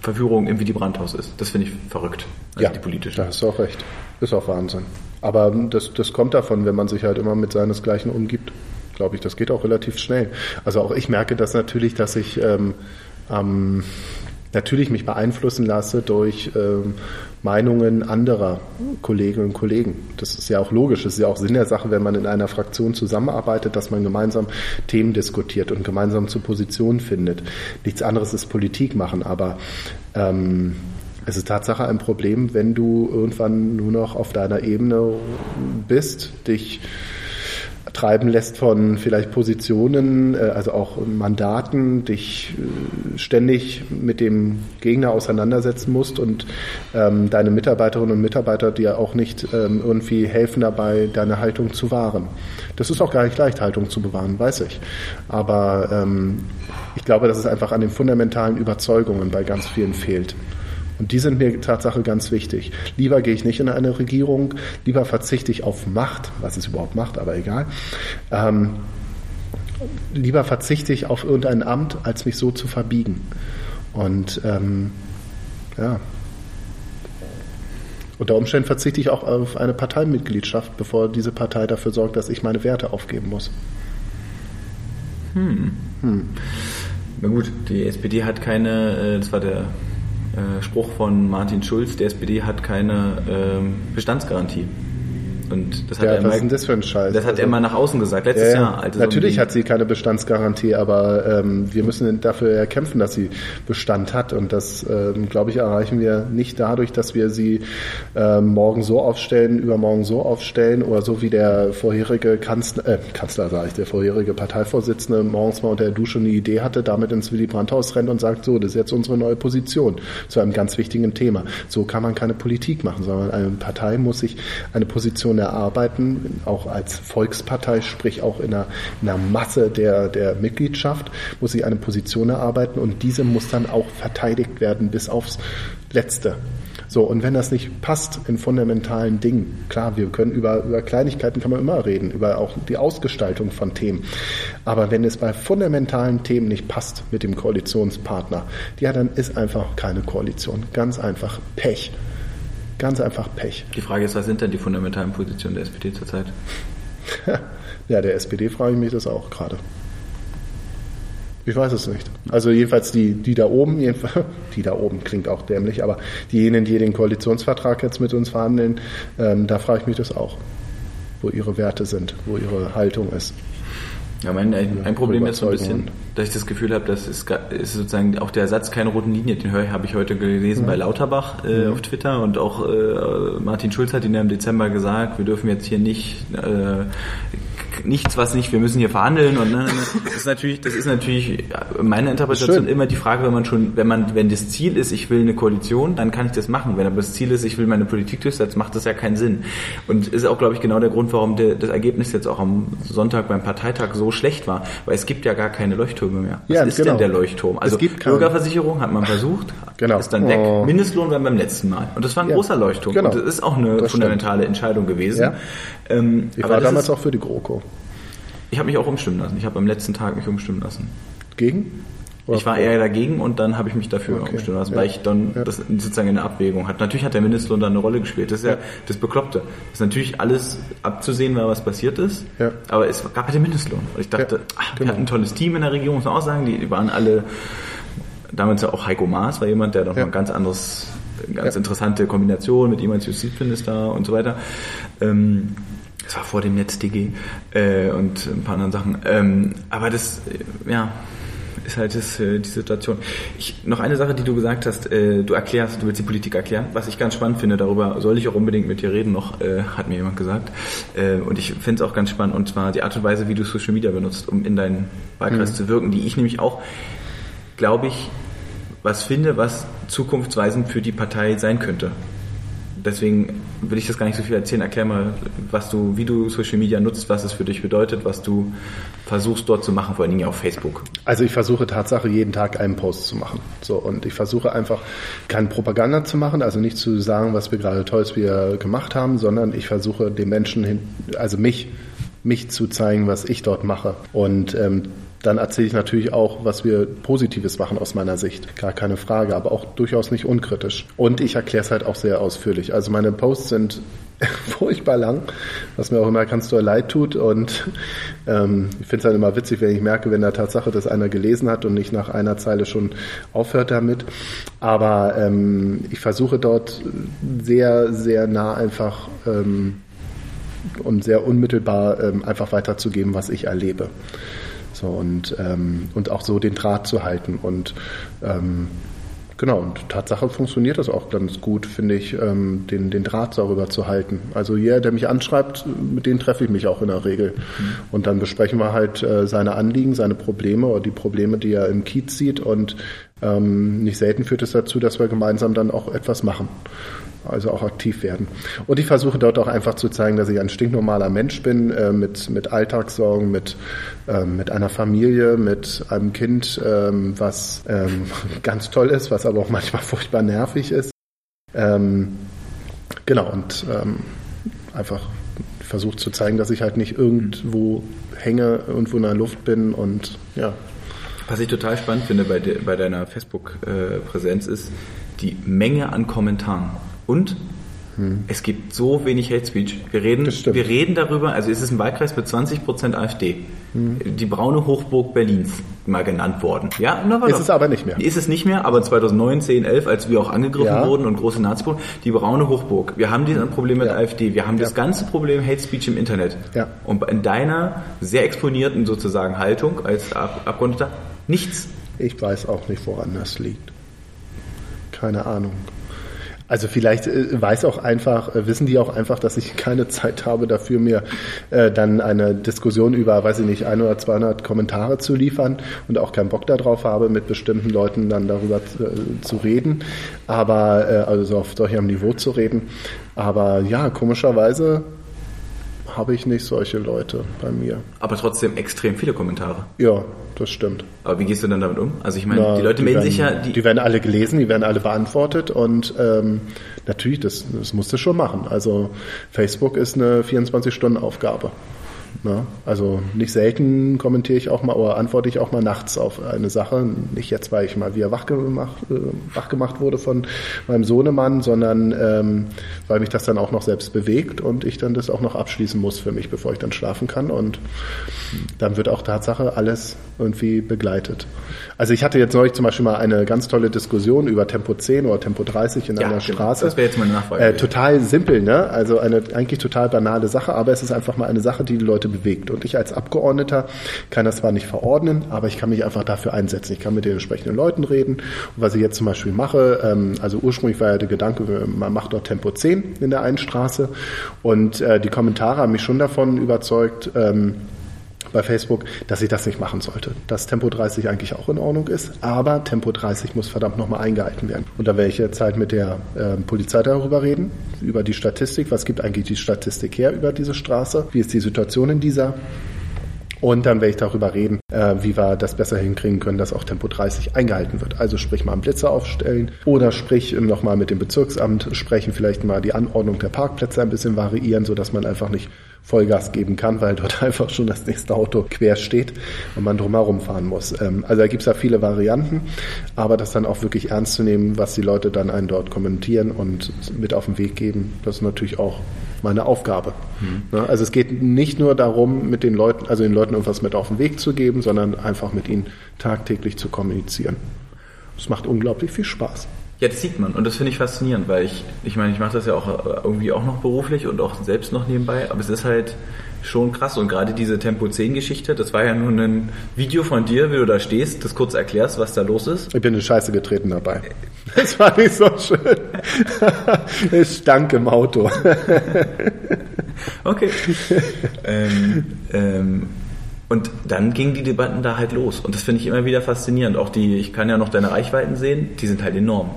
S3: Verführung im Willy Brandt-Haus ist. Das finde ich verrückt.
S5: Also ja, die politische. Da hast du auch recht. Ist auch Wahnsinn. Aber das, das kommt davon, wenn man sich halt immer mit seinesgleichen umgibt. Glaube ich, das geht auch relativ schnell. Also auch ich merke das natürlich, dass ich ähm, ähm, natürlich mich beeinflussen lasse durch ähm, Meinungen anderer Kolleginnen und Kollegen. Das ist ja auch logisch, das ist ja auch Sinn der Sache, wenn man in einer Fraktion zusammenarbeitet, dass man gemeinsam Themen diskutiert und gemeinsam zu Positionen findet. Nichts anderes ist Politik machen, aber ähm, es ist Tatsache ein Problem, wenn du irgendwann nur noch auf deiner Ebene bist, dich treiben lässt von vielleicht Positionen, äh, also auch Mandaten, dich äh, ständig mit dem Gegner auseinandersetzen musst und ähm, deine Mitarbeiterinnen und Mitarbeiter dir auch nicht ähm, irgendwie helfen dabei, deine Haltung zu wahren. Das ist auch gar nicht leicht, Haltung zu bewahren, weiß ich. Aber ähm, ich glaube, dass es einfach an den fundamentalen Überzeugungen bei ganz vielen fehlt. Und die sind mir Tatsache ganz wichtig. Lieber gehe ich nicht in eine Regierung, lieber verzichte ich auf Macht, was es überhaupt macht, aber egal. Ähm, lieber verzichte ich auf irgendein Amt, als mich so zu verbiegen. Und ähm, ja. Unter Umständen verzichte ich auch auf eine Parteimitgliedschaft, bevor diese Partei dafür sorgt, dass ich meine Werte aufgeben muss.
S3: Hm. Hm. Na gut, die SPD hat keine, äh, das war der Spruch von Martin Schulz, der SPD hat keine ähm, Bestandsgarantie. Und das hat
S5: ja,
S3: er
S5: was
S3: mal,
S5: ist denn das für ein Scheiß?
S3: Das hat also, er mal nach außen gesagt, letztes
S5: ja,
S3: Jahr. Also
S5: natürlich so hat sie keine Bestandsgarantie, aber ähm, wir müssen dafür erkämpfen, dass sie Bestand hat. Und das, ähm, glaube ich, erreichen wir nicht dadurch, dass wir sie ähm, morgen so aufstellen, übermorgen so aufstellen oder so wie der vorherige Kanzler, äh, Kanzler sage ich, der vorherige Parteivorsitzende morgens mal unter der Dusche eine Idee hatte, damit ins Willy Brandt-Haus rennt und sagt, so, das ist jetzt unsere neue Position zu einem ganz wichtigen Thema. So kann man keine Politik machen, sondern eine Partei muss sich eine Position erarbeiten, auch als Volkspartei, sprich auch in der, in der Masse der, der Mitgliedschaft, muss sie eine Position erarbeiten und diese muss dann auch verteidigt werden bis aufs Letzte. So, und wenn das nicht passt in fundamentalen Dingen, klar, wir können über, über Kleinigkeiten kann man immer reden, über auch die Ausgestaltung von Themen. Aber wenn es bei fundamentalen Themen nicht passt mit dem Koalitionspartner, ja, dann ist einfach keine Koalition. Ganz einfach Pech. Ganz einfach Pech.
S3: Die Frage ist, was sind denn die fundamentalen Positionen der SPD zurzeit?
S5: Ja, der SPD frage ich mich das auch gerade. Ich weiß es nicht. Also jedenfalls die, die da oben, die da oben klingt auch dämlich, aber diejenigen, die den Koalitionsvertrag jetzt mit uns verhandeln, ähm, da frage ich mich das auch, wo ihre Werte sind, wo ihre Haltung ist.
S3: Ja, mein ein, ein Problem ist so ein bisschen, dass ich das Gefühl habe, dass es ist sozusagen auch der Satz keine roten Linie, den höre habe ich heute gelesen bei Lauterbach äh, auf Twitter. Und auch äh, Martin Schulz hat ihn ja im Dezember gesagt, wir dürfen jetzt hier nicht äh, nichts, was nicht, wir müssen hier verhandeln und ne, ne, das ist natürlich, das ist natürlich ja, meine Interpretation immer die Frage, wenn man schon, wenn man, wenn das Ziel ist, ich will eine Koalition, dann kann ich das machen. Wenn aber das Ziel ist, ich will meine Politik durchsetzen, macht das ja keinen Sinn. Und ist auch, glaube ich, genau der Grund, warum der, das Ergebnis jetzt auch am Sonntag beim Parteitag so schlecht war, weil es gibt ja gar keine Leuchttürme mehr. Was
S5: Ja,
S3: ist
S5: genau.
S3: denn der Leuchtturm? Also. Bürgerversicherung hat man versucht,
S5: Genau.
S3: ist dann weg.
S5: Oh.
S3: Mindestlohn war beim letzten Mal. Und das war ein
S5: Ja,
S3: großer Leuchtturm.
S5: genau.
S3: Und das ist auch eine
S5: Das
S3: fundamentale Entscheidung gewesen.
S5: Ja.
S3: Ähm,
S5: Ich
S3: aber
S5: war damals auch für die GroKo.
S3: Ich habe mich auch umstimmen lassen. Ich habe am letzten Tag mich umstimmen lassen.
S5: Gegen? Oder
S3: Ich war eher dagegen und dann habe ich mich dafür
S5: Okay.
S3: umstimmen lassen,
S5: Ja.
S3: weil ich dann
S5: Ja.
S3: das sozusagen in der Abwägung hat. Natürlich hat der Mindestlohn da eine Rolle gespielt. Das ist ja,
S5: Ja.
S3: das Bekloppte. Das ist natürlich alles abzusehen war, was passiert ist. Aber es gab halt den Mindestlohn. Und ich dachte, ach, wir
S5: genau.
S3: hatten ein tolles Team in der Regierung, muss man auch sagen. Die waren alle, damals ja auch Heiko Maas war jemand, der doch
S5: Ja.
S3: mal ein ganz anderes, eine ganz interessante Kombination mit ihm als Justizminister und so weiter. Ähm, das war vor dem NetzDG äh, und ein paar anderen Sachen. Ähm, aber das, äh, ja, ist halt das, äh, die Situation. Ich, noch eine Sache, die du gesagt hast, äh, du erklärst, du willst die Politik erklären, was ich ganz spannend finde, darüber soll ich auch unbedingt mit dir reden noch, äh, hat mir jemand gesagt. Äh, und ich finde es auch ganz spannend, und zwar die Art und Weise, wie du Social Media benutzt, um in deinen Wahlkreis zu wirken, die ich nämlich auch, glaube ich, was finde, was zukunftsweisend für die Partei sein könnte. Deswegen will ich das gar nicht so viel erzählen. Erklär mal, was du, wie du Social Media nutzt, was es für dich bedeutet, was du versuchst dort zu machen, vor allen Dingen auf Facebook.
S5: Also ich versuche Tatsache jeden Tag einen Post zu machen. So und ich versuche einfach keine Propaganda zu machen, also nicht zu sagen, was wir gerade Tolles wir gemacht haben, sondern ich versuche den Menschen hin, also mich, mich zu zeigen, was ich dort mache. Und ähm, dann erzähle ich natürlich auch, was wir Positives machen aus meiner Sicht. Gar keine Frage, aber auch durchaus nicht unkritisch. Und ich erkläre es halt auch sehr ausführlich. Also meine Posts sind furchtbar lang, was mir auch immer ganz doll leid tut. Und ähm, ich finde es halt immer witzig, wenn ich merke, wenn der Tatsache das einer gelesen hat und nicht nach einer Zeile schon aufhört damit. Aber ähm, ich versuche dort sehr, sehr nah einfach ähm, und sehr unmittelbar ähm, einfach weiterzugeben, was ich erlebe. So und, ähm, und auch so den Draht zu halten. Und ähm, genau, und Tatsache funktioniert das auch ganz gut, finde ich, ähm, den, den Draht darüber zu halten. Also jeder, der mich anschreibt, mit dem treffe ich mich auch in der Regel. Und dann besprechen wir halt äh, seine Anliegen, seine Probleme oder die Probleme, die er im Kiez sieht. Und ähm, nicht selten führt es dazu, dass wir gemeinsam dann auch etwas machen also auch aktiv werden. Und ich versuche dort auch einfach zu zeigen, dass ich ein stinknormaler Mensch bin, äh, mit, mit Alltagssorgen, mit, ähm, mit einer Familie, mit einem Kind, ähm, was ähm, ganz toll ist, was aber auch manchmal furchtbar nervig ist. Ähm, genau, und ähm, einfach versucht zu zeigen, dass ich halt nicht irgendwo hänge, irgendwo in der Luft bin und ja.
S3: Was ich total spannend finde bei, de, bei deiner Facebook-Präsenz ist die Menge an Kommentaren. Und es gibt so wenig Hate Speech. Wir reden,
S5: Das
S3: wir reden darüber, also es ist ein Wahlkreis mit 20% AfD. Die braune Hochburg Berlins mal genannt worden. Ja, na,
S5: Ist es aber nicht mehr.
S3: Ist es nicht mehr, aber 2009, 10, 11, als wir auch angegriffen
S5: Ja.
S3: wurden und große nazi die braune Hochburg. Wir haben dieses Problem mit
S5: Ja.
S3: AfD. Wir haben das
S5: Ja.
S3: ganze Problem Hate Speech im Internet.
S5: Ja.
S3: Und in deiner sehr exponierten sozusagen Haltung als Ab Abgeordneter nichts.
S5: Ich weiß auch nicht, woran das liegt. Keine Ahnung. Also vielleicht äh, weiß auch einfach, äh, wissen die auch einfach, dass ich keine Zeit habe dafür, mir äh, dann eine Diskussion über, weiß ich nicht, 100 oder 200 Kommentare zu liefern und auch keinen Bock darauf habe, mit bestimmten Leuten dann darüber zu, äh, zu reden, aber äh, also so auf solchem Niveau zu reden. Aber ja, komischerweise habe ich nicht solche Leute bei mir.
S3: Aber trotzdem extrem viele Kommentare.
S5: Ja, das stimmt.
S3: Aber wie gehst du denn damit um? Also ich meine,
S5: Na,
S3: die Leute melden
S5: werden,
S3: sich ja...
S5: Die, werden alle gelesen, die werden alle beantwortet und ähm, natürlich, das, das musst du schon machen. Also Facebook ist eine 24-Stunden-Aufgabe. Ne? Also nicht selten kommentiere ich auch mal oder antworte ich auch mal nachts auf eine Sache. Nicht jetzt, weil ich mal wieder wach gemacht, äh, wach gemacht wurde von meinem Sohnemann, sondern ähm, weil mich das dann auch noch selbst bewegt und ich dann das auch noch abschließen muss für mich, bevor ich dann schlafen kann. Und dann wird auch Tatsache alles irgendwie begleitet. Also ich hatte jetzt neulich zum Beispiel mal eine ganz tolle Diskussion über Tempo 10 oder Tempo 30 in
S3: Ja,
S5: einer
S3: genau.
S5: Straße.
S3: Das wäre jetzt meine Nachfrage
S5: Äh, total simpel, ne? Also eine eigentlich total banale Sache, aber es ist einfach mal eine Sache, die die Leute bewegt. Und ich als Abgeordneter kann das zwar nicht verordnen, aber ich kann mich einfach dafür einsetzen. Ich kann mit den entsprechenden Leuten reden. Und was ich jetzt zum Beispiel mache, ähm, also ursprünglich war ja der Gedanke, man macht dort Tempo 10 in der einen Straße. Und äh, die Kommentare haben mich schon davon überzeugt, ähm, bei Facebook, dass ich das nicht machen sollte. Dass Tempo 30 eigentlich auch in Ordnung ist, aber Tempo 30 muss verdammt nochmal eingehalten werden. Und da werde ich jetzt halt mit der äh, Polizei darüber reden, über die Statistik. Was gibt eigentlich die Statistik her über diese Straße? Wie ist die Situation in dieser? Und dann werde ich darüber reden, äh, wie wir das besser hinkriegen können, dass auch Tempo 30 eingehalten wird. Also sprich mal einen Blitzer aufstellen oder sprich nochmal mit dem Bezirksamt sprechen, vielleicht mal die Anordnung der Parkplätze ein bisschen variieren, sodass man einfach nicht Vollgas geben kann, weil dort einfach schon das nächste Auto quer steht und man drumherum fahren muss. Ähm, also da gibt es ja viele Varianten, aber das dann auch wirklich ernst zu nehmen, was die Leute dann einen dort kommentieren und mit auf den Weg geben, das ist natürlich auch meine Aufgabe. Ne? Also es geht nicht nur darum, mit den Leuten, also den Leuten irgendwas mit auf den Weg zu geben, sondern einfach mit ihnen tagtäglich zu kommunizieren. Es macht unglaublich viel Spaß.
S3: Ja, das sieht man und das finde ich faszinierend, weil ich, ich meine, ich mache das ja auch irgendwie auch noch beruflich und auch selbst noch nebenbei, aber es ist halt schon krass und gerade diese Tempo 10 Geschichte, das war ja nur ein Video von dir, wie du da stehst, das kurz erklärst, was da los ist.
S5: Ich bin in Scheiße getreten dabei. Das war nicht so schön. Es stank im Auto.
S3: Okay. ähm, ähm, und dann gingen die Debatten da halt los. Und das finde ich immer wieder faszinierend. Auch die, ich kann ja noch deine Reichweiten sehen, die sind halt enorm.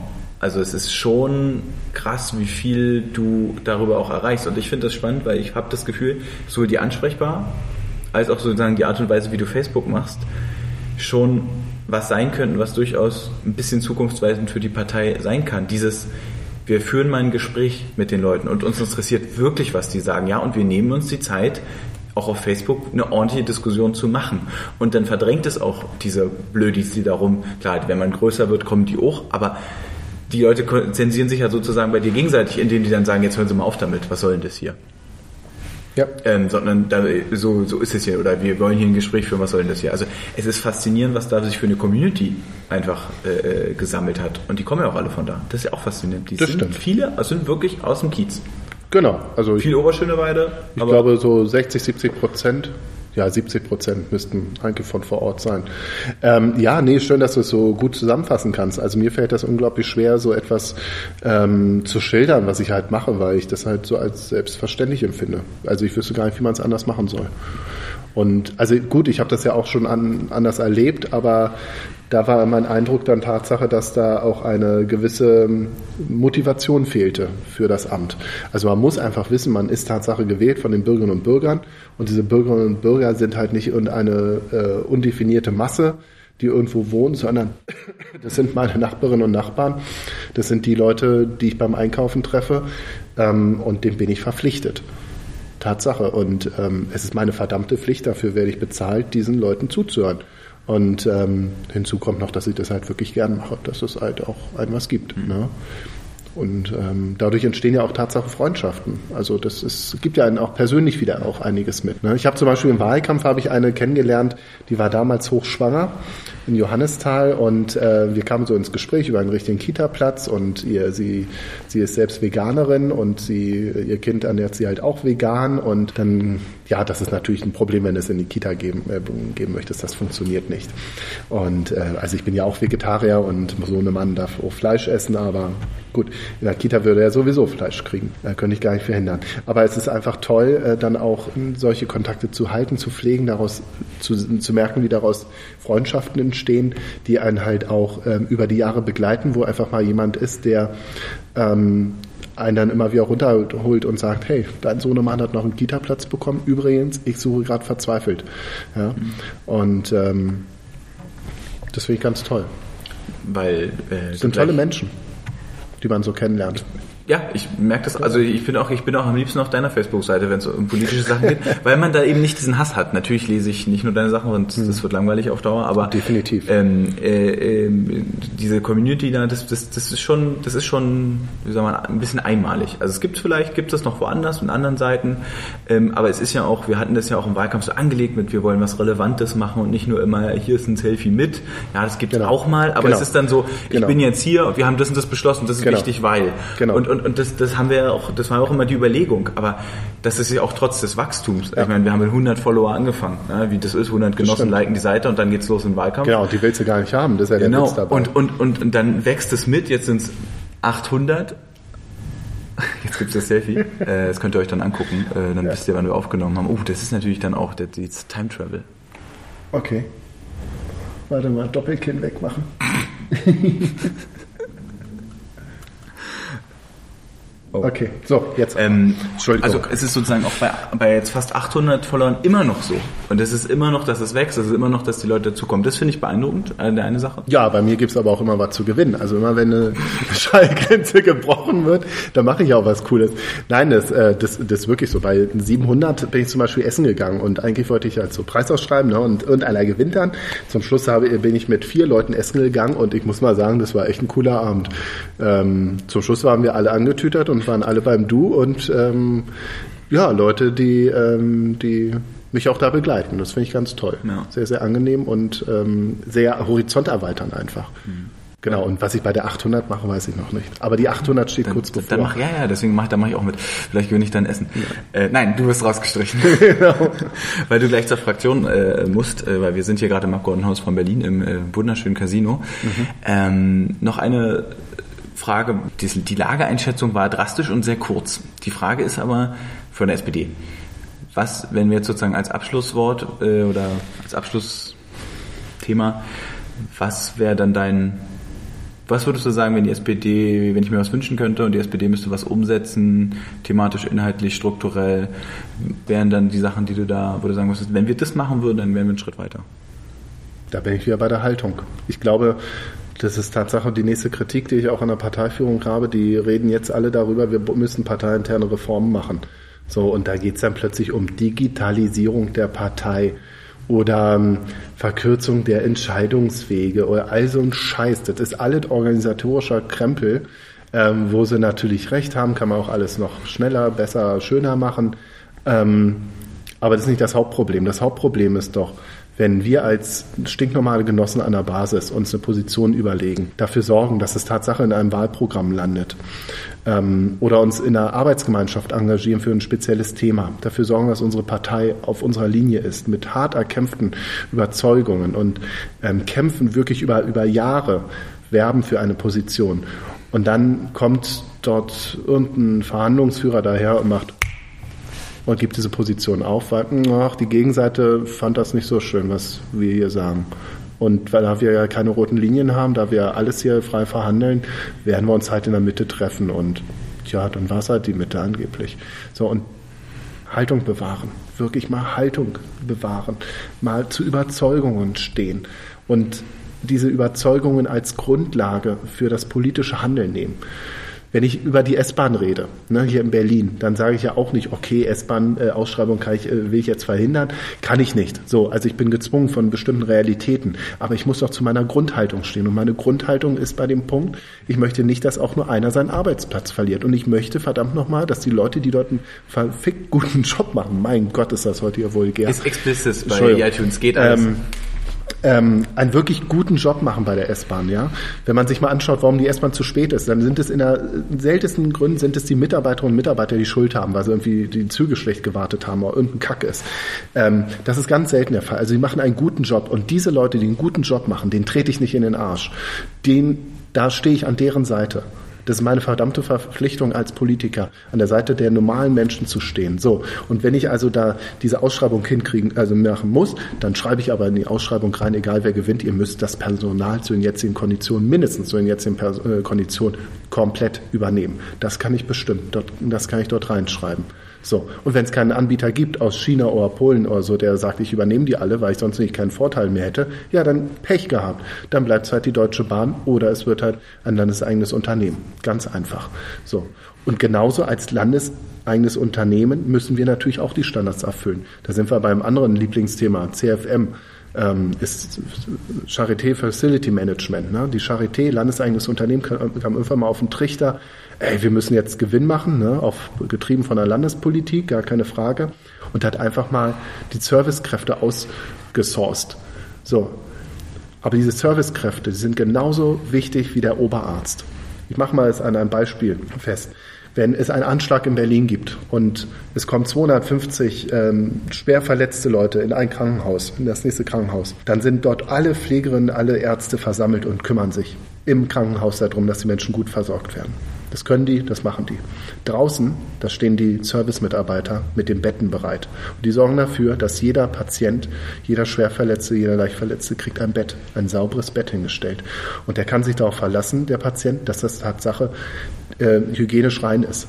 S3: Also es ist schon krass, wie viel du darüber auch erreichst. Und ich finde das spannend, weil ich habe das Gefühl, sowohl die ansprechbar, als auch sozusagen die Art und Weise, wie du Facebook machst, schon was sein könnten, was durchaus ein bisschen zukunftsweisend für die Partei sein kann. Dieses, wir führen mal ein Gespräch mit den Leuten und uns interessiert wirklich, was die sagen. Ja, und wir nehmen uns die Zeit, auch auf Facebook eine ordentliche Diskussion zu machen. Und dann verdrängt es auch diese Blödis, die darum, klar, wenn man größer wird, kommen die auch, aber die Leute zensieren sich ja sozusagen bei dir gegenseitig, indem die dann sagen, jetzt hören Sie mal auf damit, was soll denn das hier?
S5: Ja.
S3: Ähm, sondern da, so, so ist es hier. Oder wir wollen hier ein Gespräch führen, was soll denn das hier? Also es ist faszinierend, was da sich für eine Community einfach äh, äh, gesammelt hat. Und die kommen ja auch alle von da. Das ist ja auch faszinierend. Die
S5: Das
S3: sind
S5: stimmt.
S3: viele, also sind wirklich aus dem Kiez.
S5: Genau. Also ich,
S3: Viel Oberschöneweide,
S5: ich glaube so 60, 70 Prozent. Ja, 70 Prozent müssten eigentlich von vor Ort sein. Ähm, ja, nee, schön, dass du es so gut zusammenfassen kannst. Also mir fällt das unglaublich schwer, so etwas ähm, zu schildern, was ich halt mache, weil ich das halt so als selbstverständlich empfinde. Also ich wüsste gar nicht, wie man es anders machen soll. Und also gut, ich habe das ja auch schon an, anders erlebt, aber da war mein Eindruck dann Tatsache, dass da auch eine gewisse Motivation fehlte für das Amt. Also man muss einfach wissen, man ist Tatsache gewählt von den Bürgerinnen und Bürgern und diese Bürgerinnen und Bürger sind halt nicht irgendeine äh, undefinierte Masse, die irgendwo wohnen, sondern das sind meine Nachbarinnen und Nachbarn, das sind die Leute, die ich beim Einkaufen treffe ähm, und dem bin ich verpflichtet. Tatsache. Und ähm, es ist meine verdammte Pflicht, dafür werde ich bezahlt, diesen Leuten zuzuhören. Und ähm, hinzu kommt noch, dass ich das halt wirklich gern mache, dass es halt auch ein was gibt. Ne? Und ähm, dadurch entstehen ja auch Tatsache Freundschaften. Also das ist, gibt ja einen auch persönlich wieder auch einiges mit. Ne? Ich habe zum Beispiel im Wahlkampf habe ich eine kennengelernt, die war damals hochschwanger in Johannisthal und äh, wir kamen so ins Gespräch über einen richtigen Kita-Platz und ihr, sie, sie ist selbst Veganerin und sie, ihr Kind ernährt sie halt auch vegan und dann, ja, das ist natürlich ein Problem, wenn du es in die Kita geben, äh, geben möchtest, das funktioniert nicht. Und äh, also ich bin ja auch Vegetarier und so eine Mann darf auch Fleisch essen, aber gut, in der Kita würde er sowieso Fleisch kriegen, da könnte ich gar nicht verhindern. Aber es ist einfach toll, äh, dann auch äh, solche Kontakte zu halten, zu pflegen, daraus zu, zu merken, wie daraus Freundschaften entstehen, die einen halt auch ähm, über die Jahre begleiten, wo einfach mal jemand ist, der ähm, einen dann immer wieder runterholt und sagt, hey, dein Sohnemann hat noch einen Kita-Platz bekommen. Übrigens, ich suche gerade verzweifelt. Ja? Und ähm, das finde ich ganz toll.
S3: Weil äh,
S5: Das sind tolle Menschen, die man so kennenlernt.
S3: Ja, ich merke das, also ich bin auch, ich bin auch am liebsten auf deiner Facebook-Seite, wenn es um politische Sachen geht, weil man da eben nicht diesen Hass hat. Natürlich lese ich nicht nur deine Sachen und das wird langweilig auf Dauer, aber
S5: Definitiv.
S3: Ähm, äh, ähm, diese Community da, das, das, das ist schon, das ist schon, wie soll man, ein bisschen einmalig. Also es gibt vielleicht, gibt es noch woanders und anderen Seiten, ähm, aber es ist ja auch, wir hatten das ja auch im Wahlkampf so angelegt mit, wir wollen was Relevantes machen und nicht nur immer, hier ist ein Selfie mit. Ja, das gibt es
S5: Genau.
S3: auch mal, aber
S5: Genau.
S3: es ist dann so, ich
S5: Genau.
S3: bin jetzt hier und wir haben das und das beschlossen, das ist
S5: Genau.
S3: wichtig, weil.
S5: Genau.
S3: Und, und, und das, das haben wir ja auch, das war auch immer die Überlegung, aber das ist ja auch trotz des Wachstums. Ich meine, wir haben mit 100 Follower angefangen, ne? wie das ist, 100 Genossen liken die Seite und dann geht's los im Wahlkampf.
S5: Genau, die willst du gar nicht haben, das ist ja der
S3: Genau.
S5: Witz dabei.
S3: Und, und, und, und dann wächst es mit, jetzt sind's 800. Jetzt gibt's das Selfie. äh, das könnt ihr euch dann angucken. Äh, dann wisst ihr, wann wir aufgenommen haben. Uh, das ist natürlich dann auch der, die Time Travel.
S5: okay. Warte mal, Doppelkinn wegmachen. Okay, so, jetzt.
S3: Ähm,
S5: Entschuldigung.
S3: Also es ist sozusagen auch bei, bei jetzt fast 800 Followern immer noch so. Und es ist immer noch, dass es wächst, es ist immer noch, dass die Leute dazukommen. Das finde ich beeindruckend, äh, der eine Sache.
S5: Ja, bei mir gibt's aber auch immer was zu gewinnen. Also immer wenn eine Schallgrenze gebrochen wird, dann mache ich auch was Cooles. Nein, das, äh, das, das ist wirklich so. Bei 700 bin ich zum Beispiel essen gegangen und eigentlich wollte ich halt so Preis ausschreiben ne, und irgendeiner gewinnt dann. Zum Schluss habe, bin ich mit vier Leuten essen gegangen und ich muss mal sagen, das war echt ein cooler Abend. Ähm, zum Schluss waren wir alle angetütert und waren alle beim Du und ähm, ja, Leute, die, ähm, die mich auch da begleiten. Das finde ich ganz toll.
S3: Ja.
S5: Sehr, sehr angenehm und ähm, sehr horizonterweiternd einfach. Genau, und was ich bei der 800 mache, weiß ich noch nicht. Aber die 800 steht kurz
S3: Dann,
S5: bevor.
S3: dann mach, ja, ja, deswegen mach, mache ich auch mit. Vielleicht gewinne ich dann Essen. Äh, nein, du wirst rausgestrichen.
S5: Genau.
S3: weil du gleich zur Fraktion äh, musst, äh, weil wir sind hier gerade im Abgeordnetenhaus von Berlin im äh, wunderschönen Casino.
S5: Mhm.
S3: Ähm, noch eine Frage. Die, Lageeinschätzung war drastisch und sehr kurz. Die Frage ist aber von der SPD. Was, wenn wir jetzt sozusagen als Abschlusswort äh, oder als Abschlussthema, was wäre dann dein was würdest du sagen, wenn die SPD, wenn ich mir was wünschen könnte und die SPD müsste was umsetzen, thematisch, inhaltlich, strukturell, wären dann die Sachen, die du da, wo du sagen müsstest, wenn wir das machen würden, dann wären wir einen Schritt weiter.
S5: Da bin ich wieder bei der Haltung. Ich glaube, das ist Tatsache die nächste Kritik, die ich auch an der Parteiführung habe. Die reden jetzt alle darüber, wir müssen parteiinterne Reformen machen. So, und da geht's dann plötzlich um Digitalisierung der Partei oder ähm, Verkürzung der Entscheidungswege oder all so ein Scheiß. Das ist alles organisatorischer Krempel, ähm, wo sie natürlich recht haben, kann man auch alles noch schneller, besser, schöner machen. Ähm, aber das ist nicht das Hauptproblem. Das Hauptproblem ist doch, wenn wir als stinknormale Genossen an der Basis uns eine Position überlegen, dafür sorgen, dass es Tatsache in einem Wahlprogramm landet ähm, oder uns in einer Arbeitsgemeinschaft engagieren für ein spezielles Thema, dafür sorgen, dass unsere Partei auf unserer Linie ist, mit hart erkämpften Überzeugungen und ähm, kämpfen wirklich über, über Jahre, werben für eine Position. Und dann kommt dort irgendein Verhandlungsführer daher und macht und gibt diese Position auf, weil ach, die Gegenseite fand das nicht so schön, was wir hier sagen. Und weil wir ja keine roten Linien haben, da wir alles hier frei verhandeln, werden wir uns halt in der Mitte treffen. Und ja, dann war es halt die Mitte angeblich. So, und Haltung bewahren. Wirklich mal Haltung bewahren. Mal zu Überzeugungen stehen. Und diese Überzeugungen als Grundlage für das politische Handeln nehmen. Wenn ich über die S-Bahn rede, ne, hier in Berlin, dann sage ich ja auch nicht, okay, S-Bahn-Ausschreibung kann ich, äh, will ich jetzt verhindern, kann ich nicht. So, also ich bin gezwungen von bestimmten Realitäten, aber ich muss doch zu meiner Grundhaltung stehen. Und meine Grundhaltung ist bei dem Punkt, ich möchte nicht, dass auch nur einer seinen Arbeitsplatz verliert. Und ich möchte verdammt nochmal, dass die Leute, die dort einen verfickt guten Job machen, mein Gott, ist das heute ja vulgär.
S3: Ist explicit bei iTunes, geht alles.
S5: Ähm, ähm, einen wirklich guten Job machen bei der S-Bahn, ja. Wenn man sich mal anschaut, warum die S-Bahn zu spät ist, dann sind es in der seltensten Gründen sind es die Mitarbeiterinnen und Mitarbeiter, die Schuld haben, weil sie irgendwie die Züge schlecht gewartet haben oder irgendein Kack ist. Ähm, das ist ganz selten der Fall. Also die machen einen guten Job und diese Leute, die einen guten Job machen, den trete ich nicht in den Arsch. Den, da stehe ich an deren Seite. Das ist meine verdammte Verpflichtung als Politiker, an der Seite der normalen Menschen zu stehen. So. Und wenn ich also da diese Ausschreibung hinkriegen, also machen muss, dann schreibe ich aber in die Ausschreibung rein, egal wer gewinnt, ihr müsst das Personal zu den jetzigen Konditionen, mindestens zu den jetzigen äh, Konditionen, komplett übernehmen. Das kann ich bestimmen. Das kann ich dort reinschreiben. So. Und wenn es keinen Anbieter gibt aus China oder Polen oder so, der sagt, ich übernehme die alle, weil ich sonst nicht keinen Vorteil mehr hätte, ja, dann Pech gehabt. Dann bleibt es halt die Deutsche Bahn oder es wird halt ein landeseigenes Unternehmen. Ganz einfach. So. Und genauso als landeseigenes Unternehmen müssen wir natürlich auch die Standards erfüllen. Da sind wir beim anderen Lieblingsthema, CFM ähm, ist Charité Facility Management. Ne? Die Charité, landeseigenes Unternehmen, kam irgendwann mal auf den Trichter, ey, wir müssen jetzt Gewinn machen, ne? auf, getrieben von der Landespolitik, gar keine Frage, und hat einfach mal die Servicekräfte ausgesourced. So. Aber diese Servicekräfte, die sind genauso wichtig wie der Oberarzt. Ich mache mal es an einem Beispiel fest. Wenn es einen Anschlag in Berlin gibt und es kommen 250 ähm, schwer verletzte Leute in ein Krankenhaus, in das nächste Krankenhaus, dann sind dort alle Pflegerinnen, alle Ärzte versammelt und kümmern sich im Krankenhaus darum, dass die Menschen gut versorgt werden. Das können die, das machen die. Draußen, da stehen die Servicemitarbeiter mit den Betten bereit. Und die sorgen dafür, dass jeder Patient, jeder Schwerverletzte, jeder Leichtverletzte kriegt ein Bett, ein sauberes Bett hingestellt. Und der kann sich darauf verlassen, der Patient, dass das Tatsache äh, hygienisch rein ist.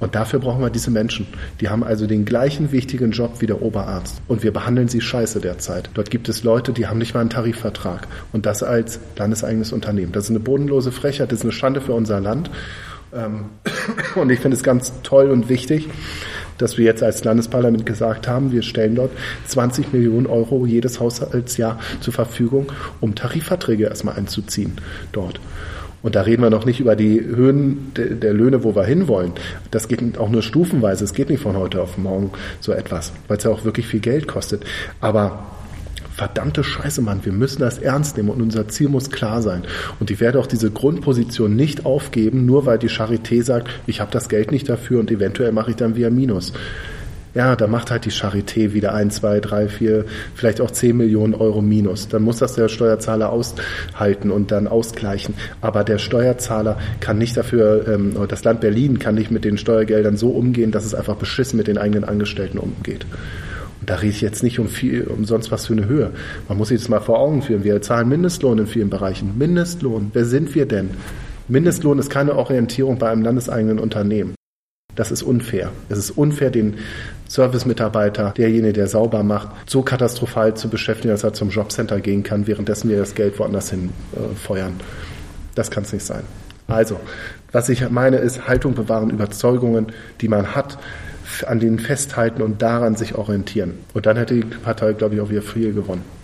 S5: Und dafür brauchen wir diese Menschen. Die haben also den gleichen wichtigen Job wie der Oberarzt. Und wir behandeln sie scheiße derzeit. Dort gibt es Leute, die haben nicht mal einen Tarifvertrag. Und das als landeseigenes Unternehmen. Das ist eine bodenlose Frechheit, das ist eine Schande für unser Land. Ähm, und ich finde es ganz toll und wichtig, dass wir jetzt als Landesparlament gesagt haben, wir stellen dort 20 Millionen Euro jedes Haushaltsjahr zur Verfügung, um Tarifverträge erstmal einzuziehen dort. Und da reden wir noch nicht über die Höhen der Löhne, wo wir hinwollen. Das geht auch nur stufenweise. Es geht nicht von heute auf morgen so etwas, weil es ja auch wirklich viel Geld kostet. Aber verdammte Scheiße, Mann, wir müssen das ernst nehmen und unser Ziel muss klar sein. Und ich werde auch diese Grundposition nicht aufgeben, nur weil die Charité sagt, ich habe das Geld nicht dafür und eventuell mache ich dann wieder Minus ja, da macht halt die Charité wieder ein, zwei, drei, vier, vielleicht auch zehn Millionen Euro Minus. Dann muss das der Steuerzahler aushalten und dann ausgleichen. Aber der Steuerzahler kann nicht dafür, ähm, das Land Berlin kann nicht mit den Steuergeldern so umgehen, dass es einfach beschissen mit den eigenen Angestellten umgeht. Und da rede ich jetzt nicht um viel, um sonst was für eine Höhe. Man muss sich das mal vor Augen führen. Wir zahlen Mindestlohn in vielen Bereichen. Mindestlohn. Wer sind wir denn? Mindestlohn ist keine Orientierung bei einem landeseigenen Unternehmen. Das ist unfair. Es ist unfair, den Servicemitarbeiter, derjenige, der sauber macht, so katastrophal zu beschäftigen, dass er zum Jobcenter gehen kann, währenddessen wir das Geld woanders hin äh, feuern. Das kann es nicht sein. Also, was ich meine, ist Haltung bewahren, Überzeugungen, die man hat, an denen festhalten und daran sich orientieren. Und dann hätte die Partei, glaube ich, auch wieder viel gewonnen.